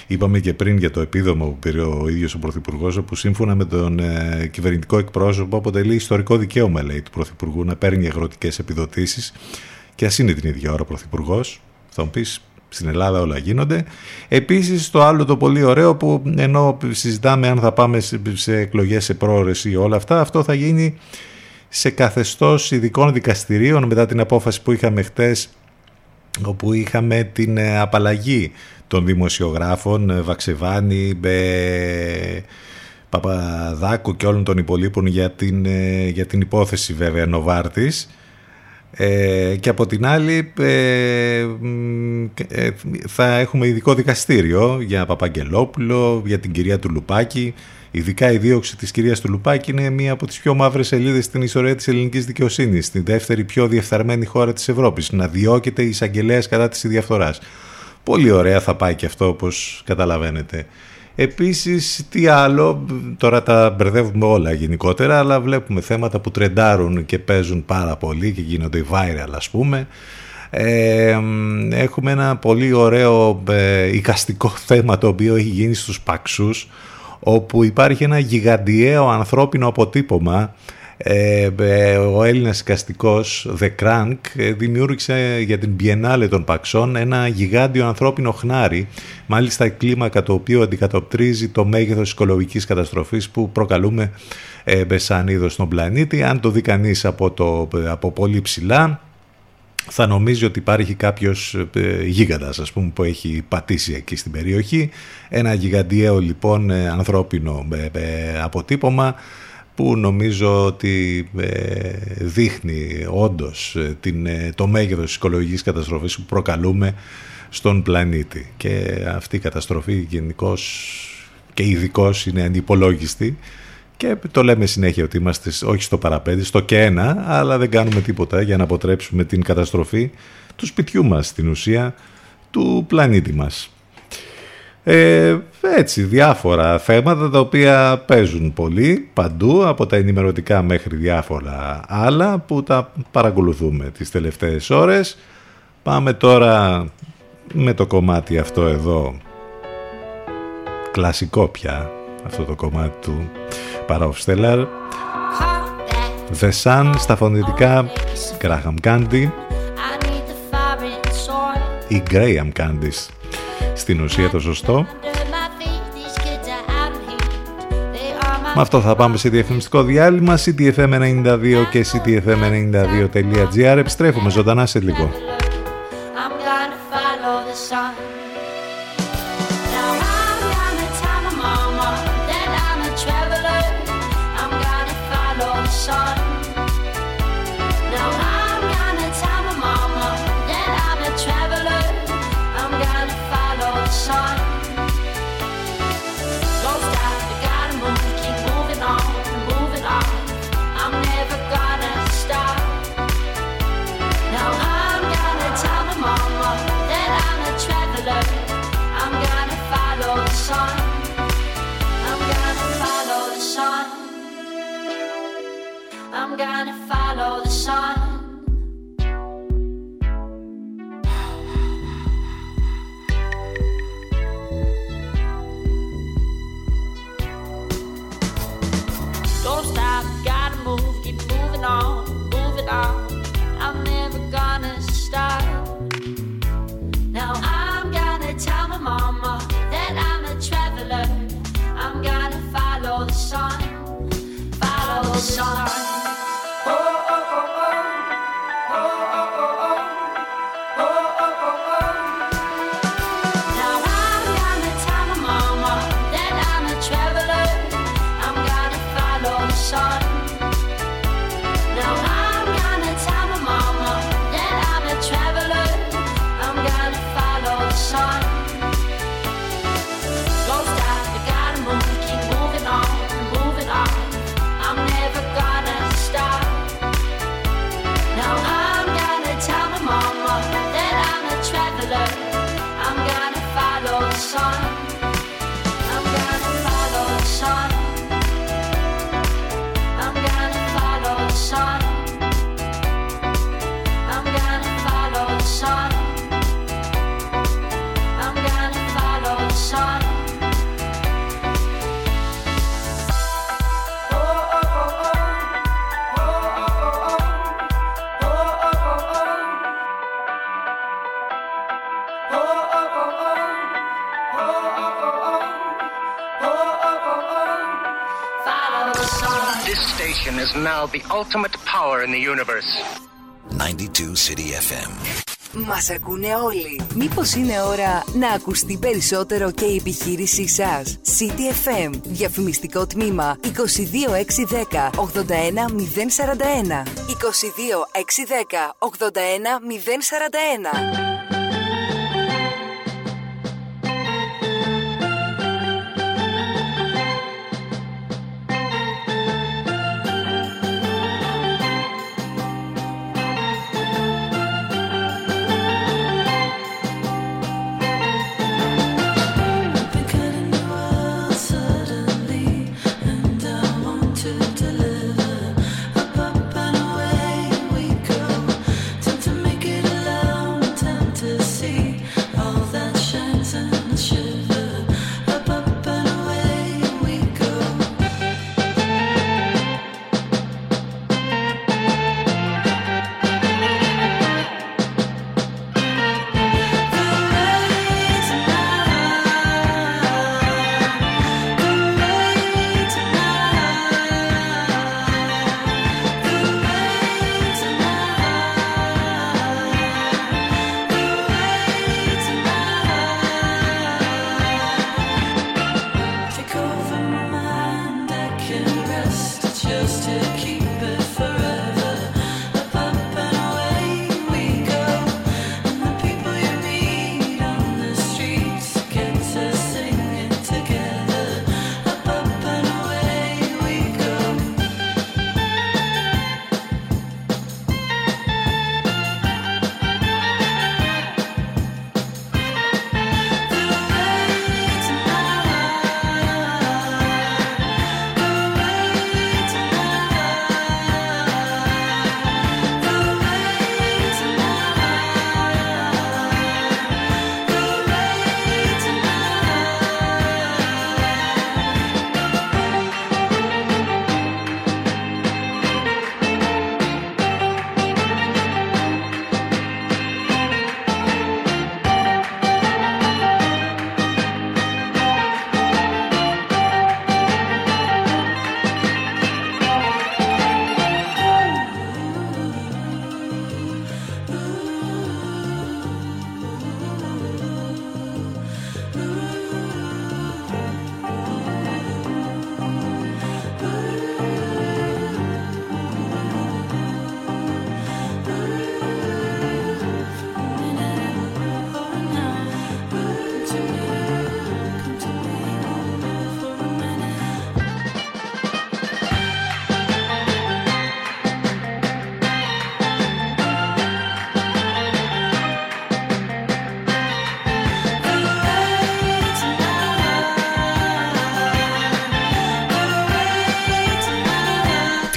είπαμε και πριν για το επίδομα που πήρε ο ίδιος ο Πρωθυπουργός, που σύμφωνα με τον ε, κυβερνητικό εκπρόσωπο αποτελεί ιστορικό δικαίωμα λέει, του Πρωθυπουργού να παίρνει αγροτικές επιδοτήσεις και ας είναι την ίδια ώρα ο Πρωθυπουργός. θα μου πεις στην Ελλάδα όλα γίνονται. Επίσης το άλλο το πολύ ωραίο που ενώ συζητάμε αν θα πάμε σε εκλογές σε πρόορες ή όλα αυτά, αυτό θα γίνει σε καθεστώς ειδικών δικαστηρίων μετά την απόφαση που είχαμε χτες όπου είχαμε την ε, απαλλαγή των δημοσιογράφων ε, Βαξεβάνη, Παπαδάκου και όλων των υπολείπων για την, ε, για την υπόθεση βέβαια Νοβάρτης και από την άλλη θα έχουμε ειδικό δικαστήριο για Παπαγγελόπουλο, για την κυρία του Λουπάκη Ειδικά η δίωξη της κυρίας του Λουπάκη είναι μία από τις πιο μαύρες σελίδες στην ιστορία της ελληνικής δικαιοσύνης, στην δεύτερη πιο διεφθαρμένη χώρα της Ευρώπης, να διώκεται η εισαγγελέας κατά της διαφθοράς. Πολύ ωραία θα πάει και αυτό όπως καταλαβαίνετε. Επίσης, τι άλλο, τώρα τα μπερδεύουμε όλα γενικότερα, αλλά βλέπουμε θέματα που τρεντάρουν και παίζουν πάρα πολύ και γίνονται viral ας πούμε. Ε, έχουμε ένα πολύ ωραίο ε, οικαστικό θέμα το οποίο έχει γίνει στους Παξούς όπου υπάρχει ένα γιγαντιαίο ανθρώπινο αποτύπωμα ε, ε, ο Έλληνας οικαστικός The Crank ε, δημιούργησε για την Biennale των Παξών ένα γιγάντιο ανθρώπινο χνάρι μάλιστα κλίμακα το οποίο αντικατοπτρίζει το μέγεθος οικολογικής καταστροφής που προκαλούμε ε, σαν είδος στον πλανήτη. Αν το δει κανείς από, το, από πολύ ψηλά θα νομίζει ότι υπάρχει κάποιος ε, γίγαντας ας πούμε που έχει πατήσει εκεί στην περιοχή. Ένα γιγαντιαίο λοιπόν ε, ανθρώπινο ε, αποτύπωμα που νομίζω ότι δείχνει όντως την, το μέγεθος της οικολογικής καταστροφής που προκαλούμε στον πλανήτη και αυτή η καταστροφή γενικώς και ειδικώς είναι ανυπολόγιστη και το λέμε συνέχεια ότι είμαστε όχι στο παραπέντε, στο και ένα, αλλά δεν κάνουμε τίποτα για να αποτρέψουμε την καταστροφή του σπιτιού μας, στην ουσία του πλανήτη μας. Ε, έτσι, διάφορα θέματα τα οποία παίζουν πολύ παντού, από τα ενημερωτικά μέχρι διάφορα άλλα που τα παρακολουθούμε τις τελευταίες ώρες. Πάμε τώρα με το κομμάτι αυτό εδώ, κλασικό πια αυτό το κομμάτι του Stellar The Sun στα φωνητικά Graham Candy. Ή Graham Candy στην ουσία το σωστό. Με αυτό θα πάμε σε διαφημιστικό διάλειμμα. Ctfm92 και ctfm92.gr Επιστρέφουμε ζωντανά σε λίγο the universe. 92 City FM. Μας ακούνε όλοι. Μήπως είναι ώρα να ακουστεί περισσότερο και η επιχείρησή σας; City FM. Διαφημιστικό τμήμα 22610 81041. 22610 81041.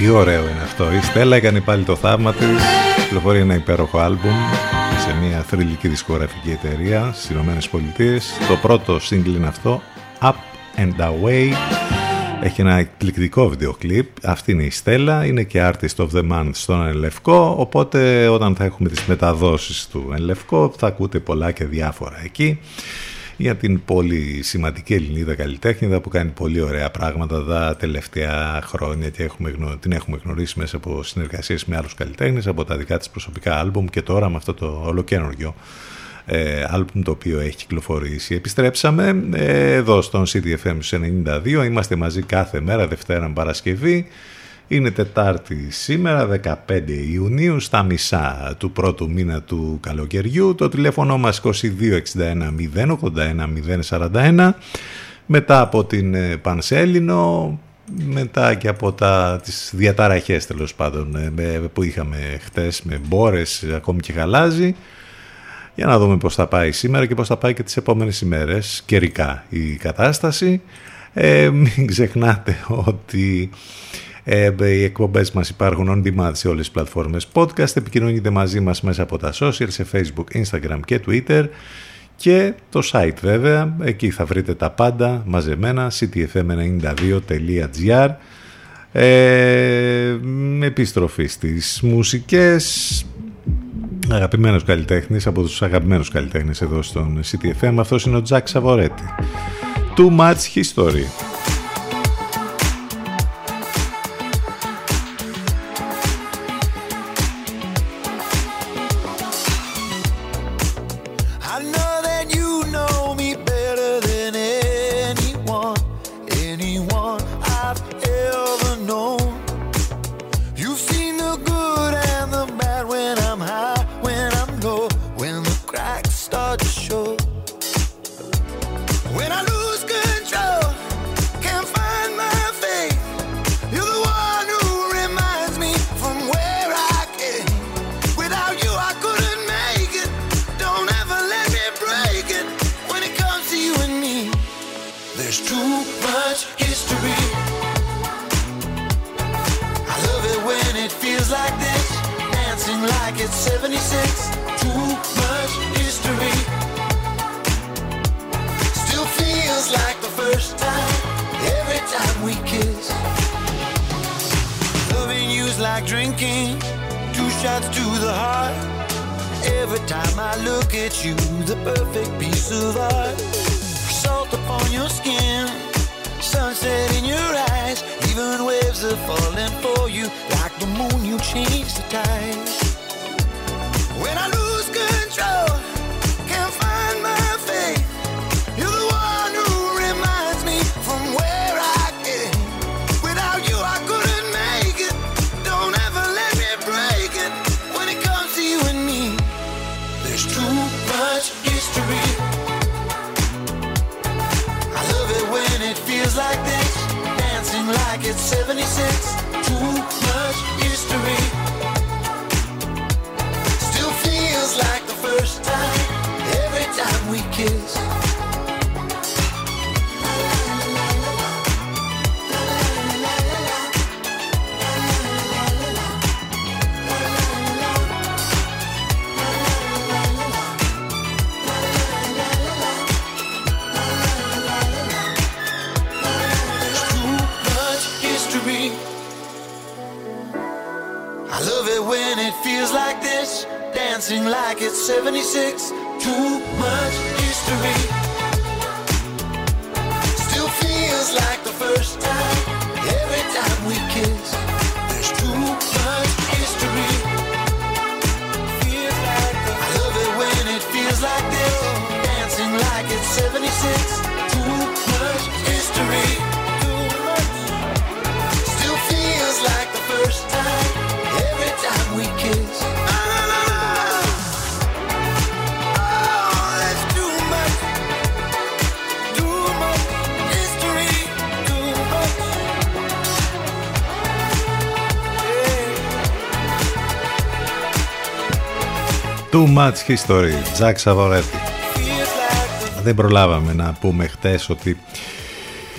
Τι ωραίο είναι αυτό. Η Στέλλα έκανε πάλι το θαύμα της. Κυκλοφορεί ένα υπέροχο άλμπουμ σε μια θρηλυκή δισκογραφική εταιρεία στις Ηνωμένες Πολιτείες. Το πρώτο single είναι αυτό, Up and Away. Έχει ένα εκπληκτικό βίντεο κλιπ. Αυτή είναι η Στέλλα, είναι και Artist of the Month στον Ενλευκό, οπότε όταν θα έχουμε τις μεταδόσεις του Ενλευκό θα ακούτε πολλά και διάφορα εκεί για την πολύ σημαντική Ελληνίδα καλλιτέχνηδα που κάνει πολύ ωραία πράγματα τα τελευταία χρόνια και έχουμε, γνω- την έχουμε γνωρίσει μέσα από συνεργασίες με άλλους καλλιτέχνες, από τα δικά της προσωπικά άλμπουμ και τώρα με αυτό το ολοκένουργιο ε, άλμπουμ το οποίο έχει κυκλοφορήσει. Επιστρέψαμε ε, εδώ στον CDFM 92, είμαστε μαζί κάθε μέρα, Δευτέρα με Παρασκευή. Είναι Τετάρτη σήμερα, 15 Ιουνίου, στα μισά του πρώτου μήνα του καλοκαιριού. Το τηλέφωνο μας 2261 081 041. Μετά από την ε, Πανσέλινο, μετά και από τα, τις διαταραχές τέλος πάντων ε, με- που είχαμε χτες με μπόρες, ακόμη και γαλάζι. Για να δούμε πώς θα πάει σήμερα και πώς θα πάει και τις επόμενες ημέρες καιρικά η κατάσταση. Ε, μην ξεχνάτε ότι ε, οι εκπομπές μας υπάρχουν on demand σε όλες τις πλατφόρμες podcast. Επικοινωνείτε μαζί μας μέσα από τα social, σε facebook, instagram και twitter. Και το site βέβαια, εκεί θα βρείτε τα πάντα μαζεμένα, ctfm92.gr ε, με επιστροφή στις μουσικές αγαπημένος καλλιτέχνης από τους αγαπημένους καλλιτέχνες εδώ στον CTFM αυτός είναι ο Τζακ Σαβορέτη Too Much History like it's 76. Too much history. Jack Savoretti. Δεν προλάβαμε να πούμε χτες ότι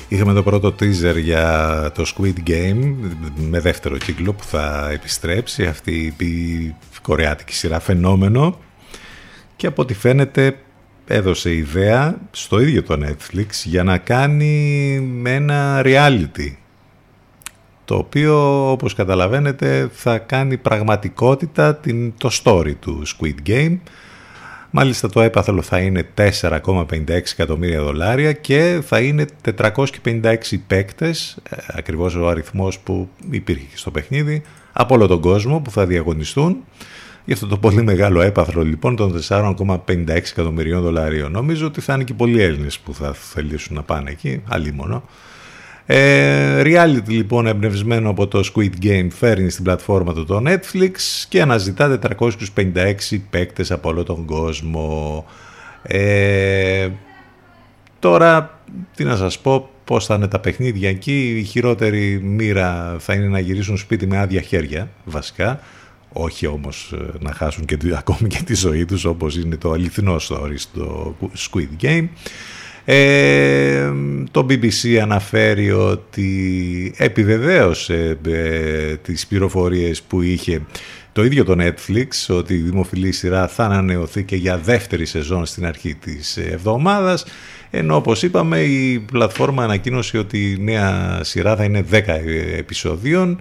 είχαμε το πρώτο teaser για το Squid Game με δεύτερο κύκλο που θα επιστρέψει αυτή η κορεάτικη σειρά φαινόμενο και από ό,τι φαίνεται έδωσε ιδέα στο ίδιο το Netflix για να κάνει ένα reality το οποίο όπως καταλαβαίνετε θα κάνει πραγματικότητα την, το story του Squid Game Μάλιστα το έπαθλο θα είναι 4,56 εκατομμύρια δολάρια και θα είναι 456 παίκτες, ε, ακριβώς ο αριθμός που υπήρχε και στο παιχνίδι, από όλο τον κόσμο που θα διαγωνιστούν. Για αυτό το πολύ μεγάλο έπαθλο λοιπόν των 4,56 εκατομμυρίων δολαρίων. Νομίζω ότι θα είναι και πολλοί Έλληνες που θα θελήσουν να πάνε εκεί, αλίμονο. Ε, reality λοιπόν εμπνευσμένο από το Squid Game φέρνει στην πλατφόρμα του το Netflix και αναζητά 456 παίκτες από όλο τον κόσμο. Ε, τώρα, τι να σας πω, πώς θα είναι τα παιχνίδια εκεί. Η χειρότερη μοίρα θα είναι να γυρίσουν σπίτι με άδεια χέρια, βασικά. Όχι όμως ε, να χάσουν και, ακόμη και τη ζωή τους όπως είναι το αληθινό story στο Squid Game. Ε, το BBC αναφέρει ότι επιβεβαίωσε ε, τις πληροφορίες που είχε το ίδιο το Netflix ότι η δημοφιλή σειρά θα ανανεωθεί και για δεύτερη σεζόν στην αρχή της εβδομάδας ενώ όπως είπαμε η πλατφόρμα ανακοίνωσε ότι η νέα σειρά θα είναι 10 επεισοδίων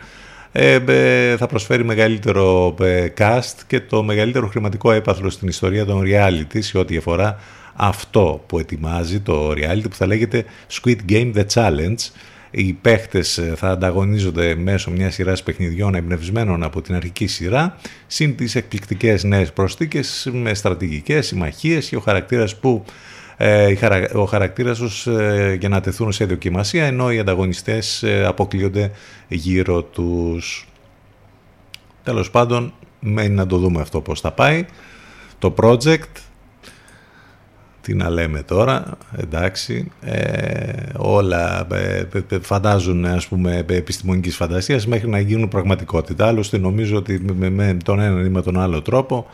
ε, θα προσφέρει μεγαλύτερο cast και το μεγαλύτερο χρηματικό έπαθλο στην ιστορία των reality σε ό,τι αφορά αυτό που ετοιμάζει το reality που θα λέγεται Squid Game The Challenge. Οι παίχτες θα ανταγωνίζονται μέσω μιας σειράς παιχνιδιών εμπνευσμένων από την αρχική σειρά συν τις εκπληκτικές νέες προσθήκες με στρατηγικές συμμαχίες και ο χαρακτήρας που ε, ο χαρακτήρας τους ε, για να τεθούν σε δοκιμασία ενώ οι ανταγωνιστές ε, αποκλείονται γύρω τους. Τέλος πάντων, μένει να το δούμε αυτό πώς θα πάει. Το project τι να λέμε τώρα, εντάξει, ε, όλα ε, φαντάζουν ας πούμε επιστημονικής φαντασίας μέχρι να γίνουν πραγματικότητα. Άλλωστε νομίζω ότι με, με τον έναν ή με τον άλλο τρόπο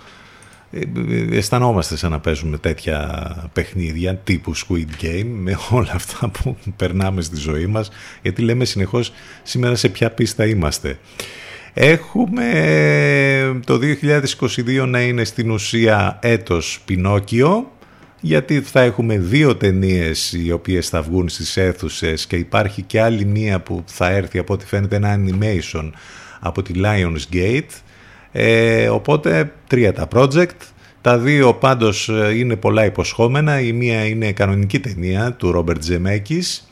ε, αισθανόμαστε σαν να παίζουμε τέτοια παιχνίδια τύπου Squid Game με όλα αυτά που περνάμε στη ζωή μας γιατί λέμε συνεχώς σήμερα σε ποια πίστα είμαστε. Έχουμε το 2022 να είναι στην ουσία έτος Πινόκιο γιατί θα έχουμε δύο ταινίες οι οποίες θα βγουν στις αίθουσες και υπάρχει και άλλη μία που θα έρθει από ό,τι φαίνεται ένα animation από τη Lionsgate. Ε, οπότε τρία τα project. Τα δύο πάντως είναι πολλά υποσχόμενα. Η μία είναι κανονική ταινία του Ρόμπερτ Ζεμέκης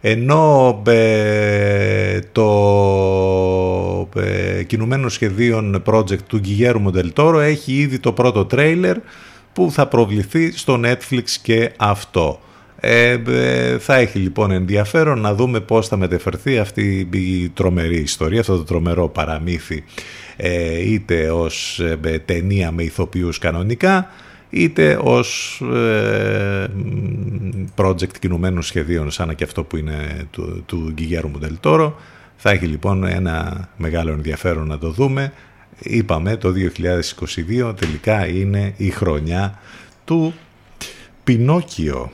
ενώ ε, το ε, κινουμένο σχεδίων project του Γκυγέρου Μοντελτόρο έχει ήδη το πρώτο τρέιλερ που θα προβληθεί στο Netflix και αυτό. Ε, ε, θα έχει λοιπόν ενδιαφέρον να δούμε πώς θα μεταφερθεί αυτή η τρομερή ιστορία, αυτό το τρομερό παραμύθι ε, είτε ως ε, ταινία με ηθοποιούς κανονικά είτε ως ε, project κινουμένων σχεδίων σαν και αυτό που είναι του, του Γκυγέρου Μοντελτόρο. Θα έχει λοιπόν ένα μεγάλο ενδιαφέρον να το δούμε. Είπαμε το 2022 τελικά είναι η χρονιά του Πινόκιο.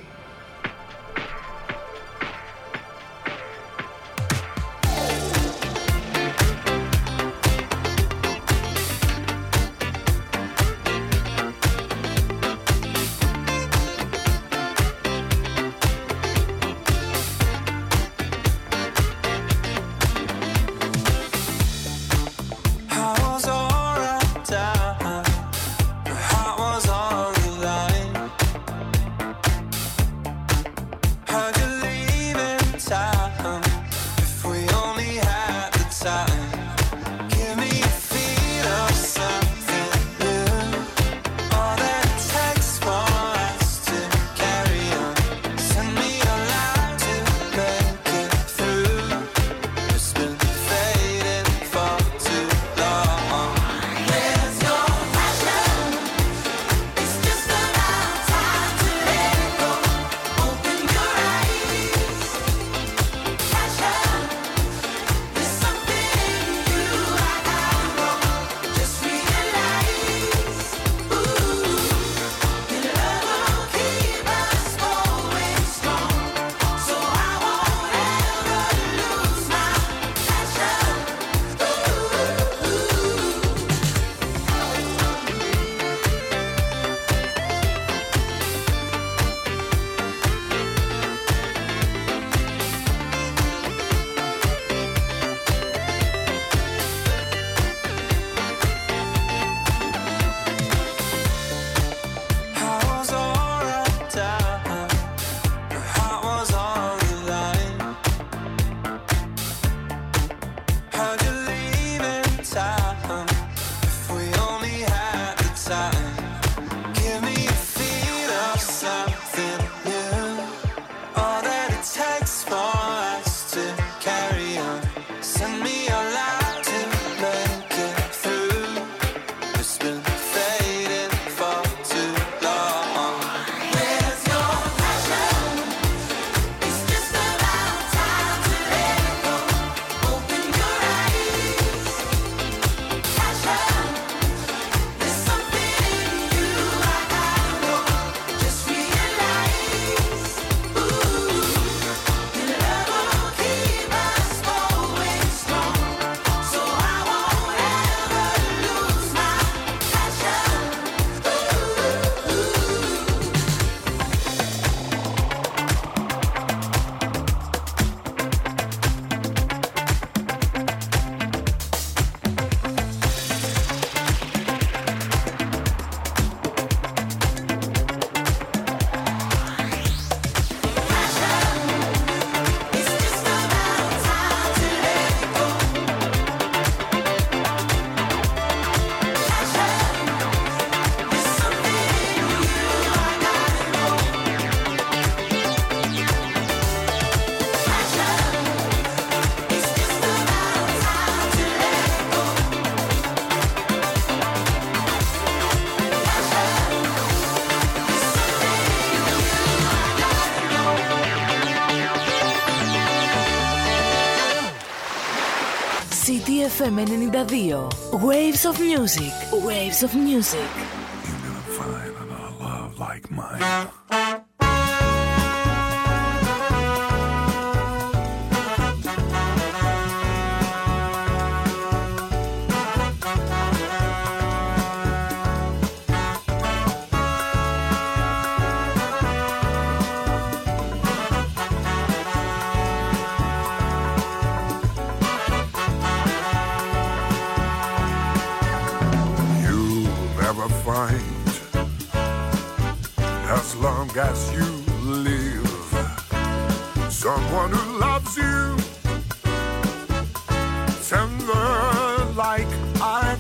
CTFM 92. Waves of music. Waves of music.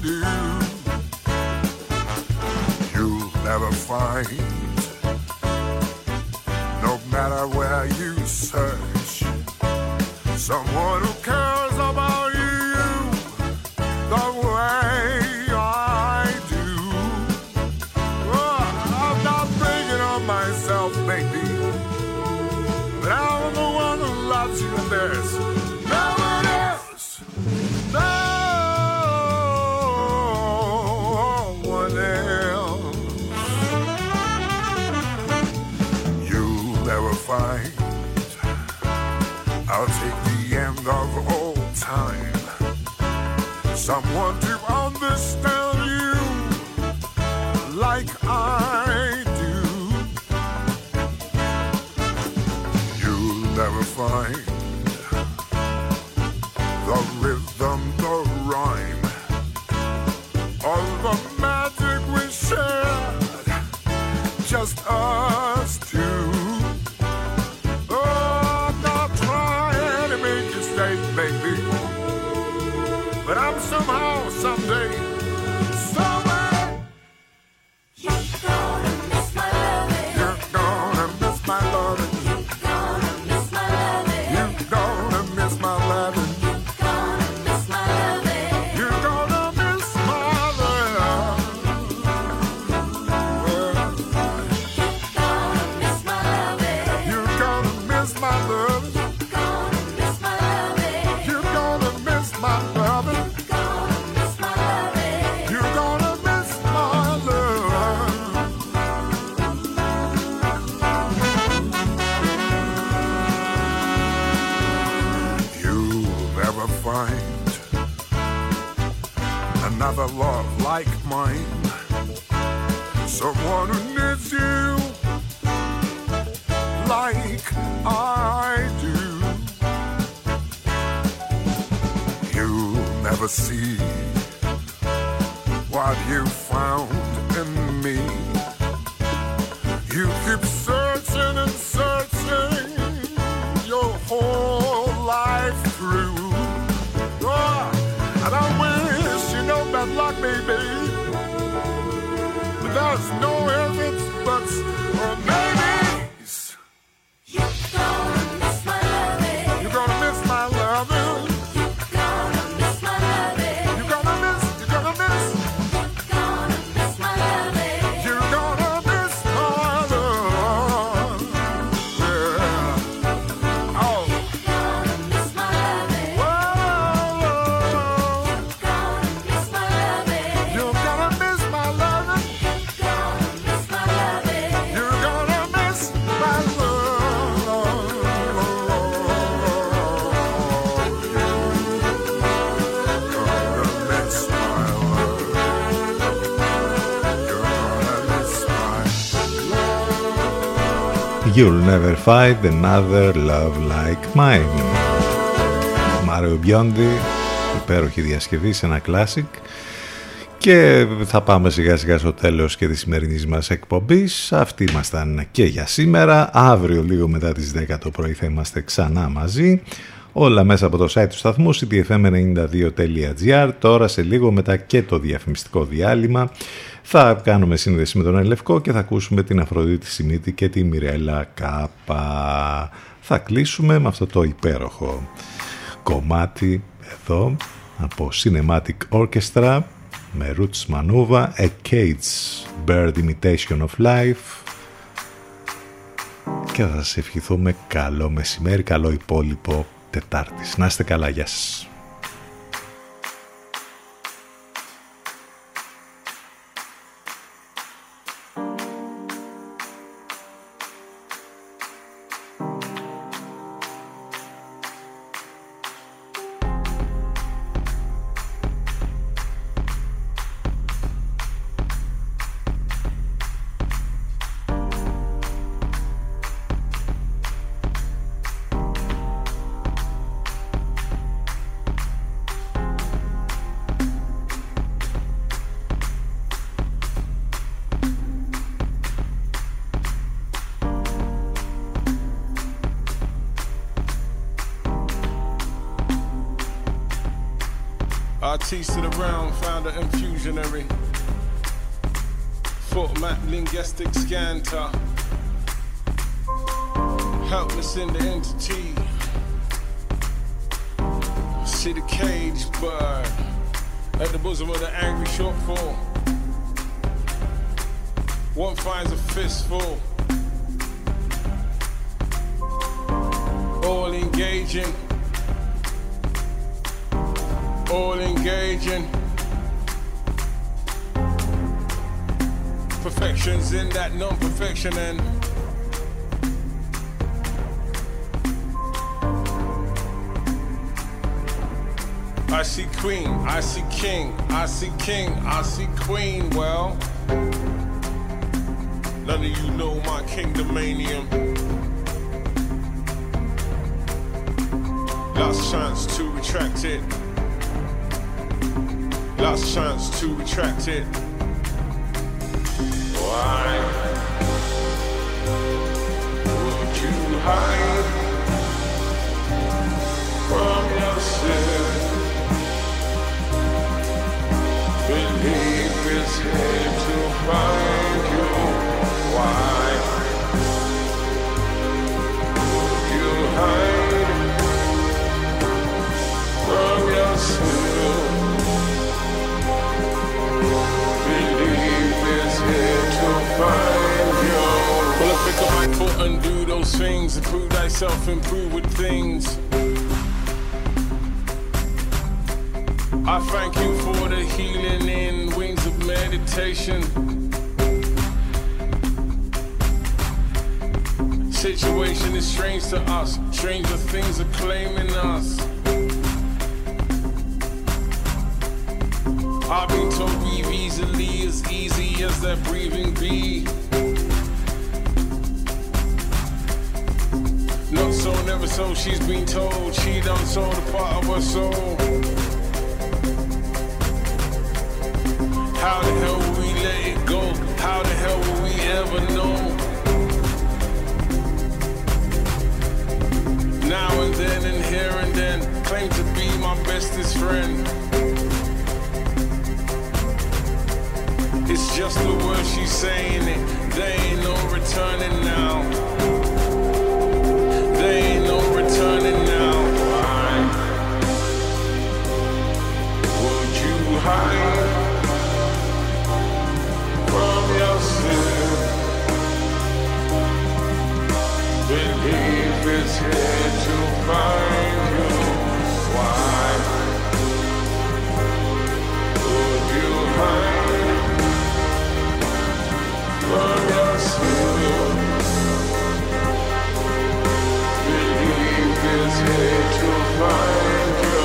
Do. You'll never find, no matter where you search, someone who cares Someone to understand you like I do. You'll never find You'll never find another love like mine. Μάριο Μπιόντι, υπέροχη διασκευή σε ένα classic. Και θα πάμε σιγά σιγά στο τέλος και της σημερινής μας εκπομπής. Αυτοί ήμασταν και για σήμερα. Αύριο λίγο μετά τις 10 το πρωί θα είμαστε ξανά μαζί. Όλα μέσα από το site του σταθμού ctfm92.gr Τώρα σε λίγο μετά και το διαφημιστικό διάλειμμα θα κάνουμε σύνδεση με τον Ελευκό και θα ακούσουμε την Αφροδίτη Σιμίτη και τη Μιρέλα Κάπα. Θα κλείσουμε με αυτό το υπέροχο κομμάτι εδώ από Cinematic Orchestra με Roots Manuva, A Cage Bird Imitation of Life και θα σας ευχηθούμε καλό μεσημέρι, καλό υπόλοιπο Τετάρτης. Να είστε καλά, γεια σας. Things. Improve thyself, improve with things. I thank you for the healing in wings of meditation. Situation is strange to us, stranger things are claiming us. I've been told breathe easily, as easy as that breathing be. So, never so, she's been told she done sold a part of her soul. How the hell will we let it go? How the hell will we ever know? Now and then and here and then, claim to be my bestest friend. It's just the word she's saying it. There ain't no returning now. Returning now. Why would you hide? from yourself. Believe it's here to find find you.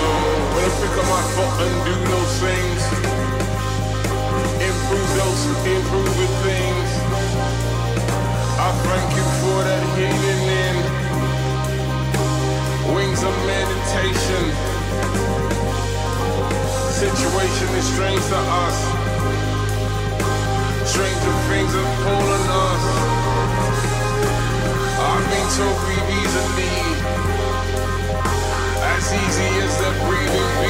Pick up my do those things improve those improving things. I thank you for that healing in wings of meditation. Situation is strange to us. Stranger things us. I've been easily as easy as the breathing be.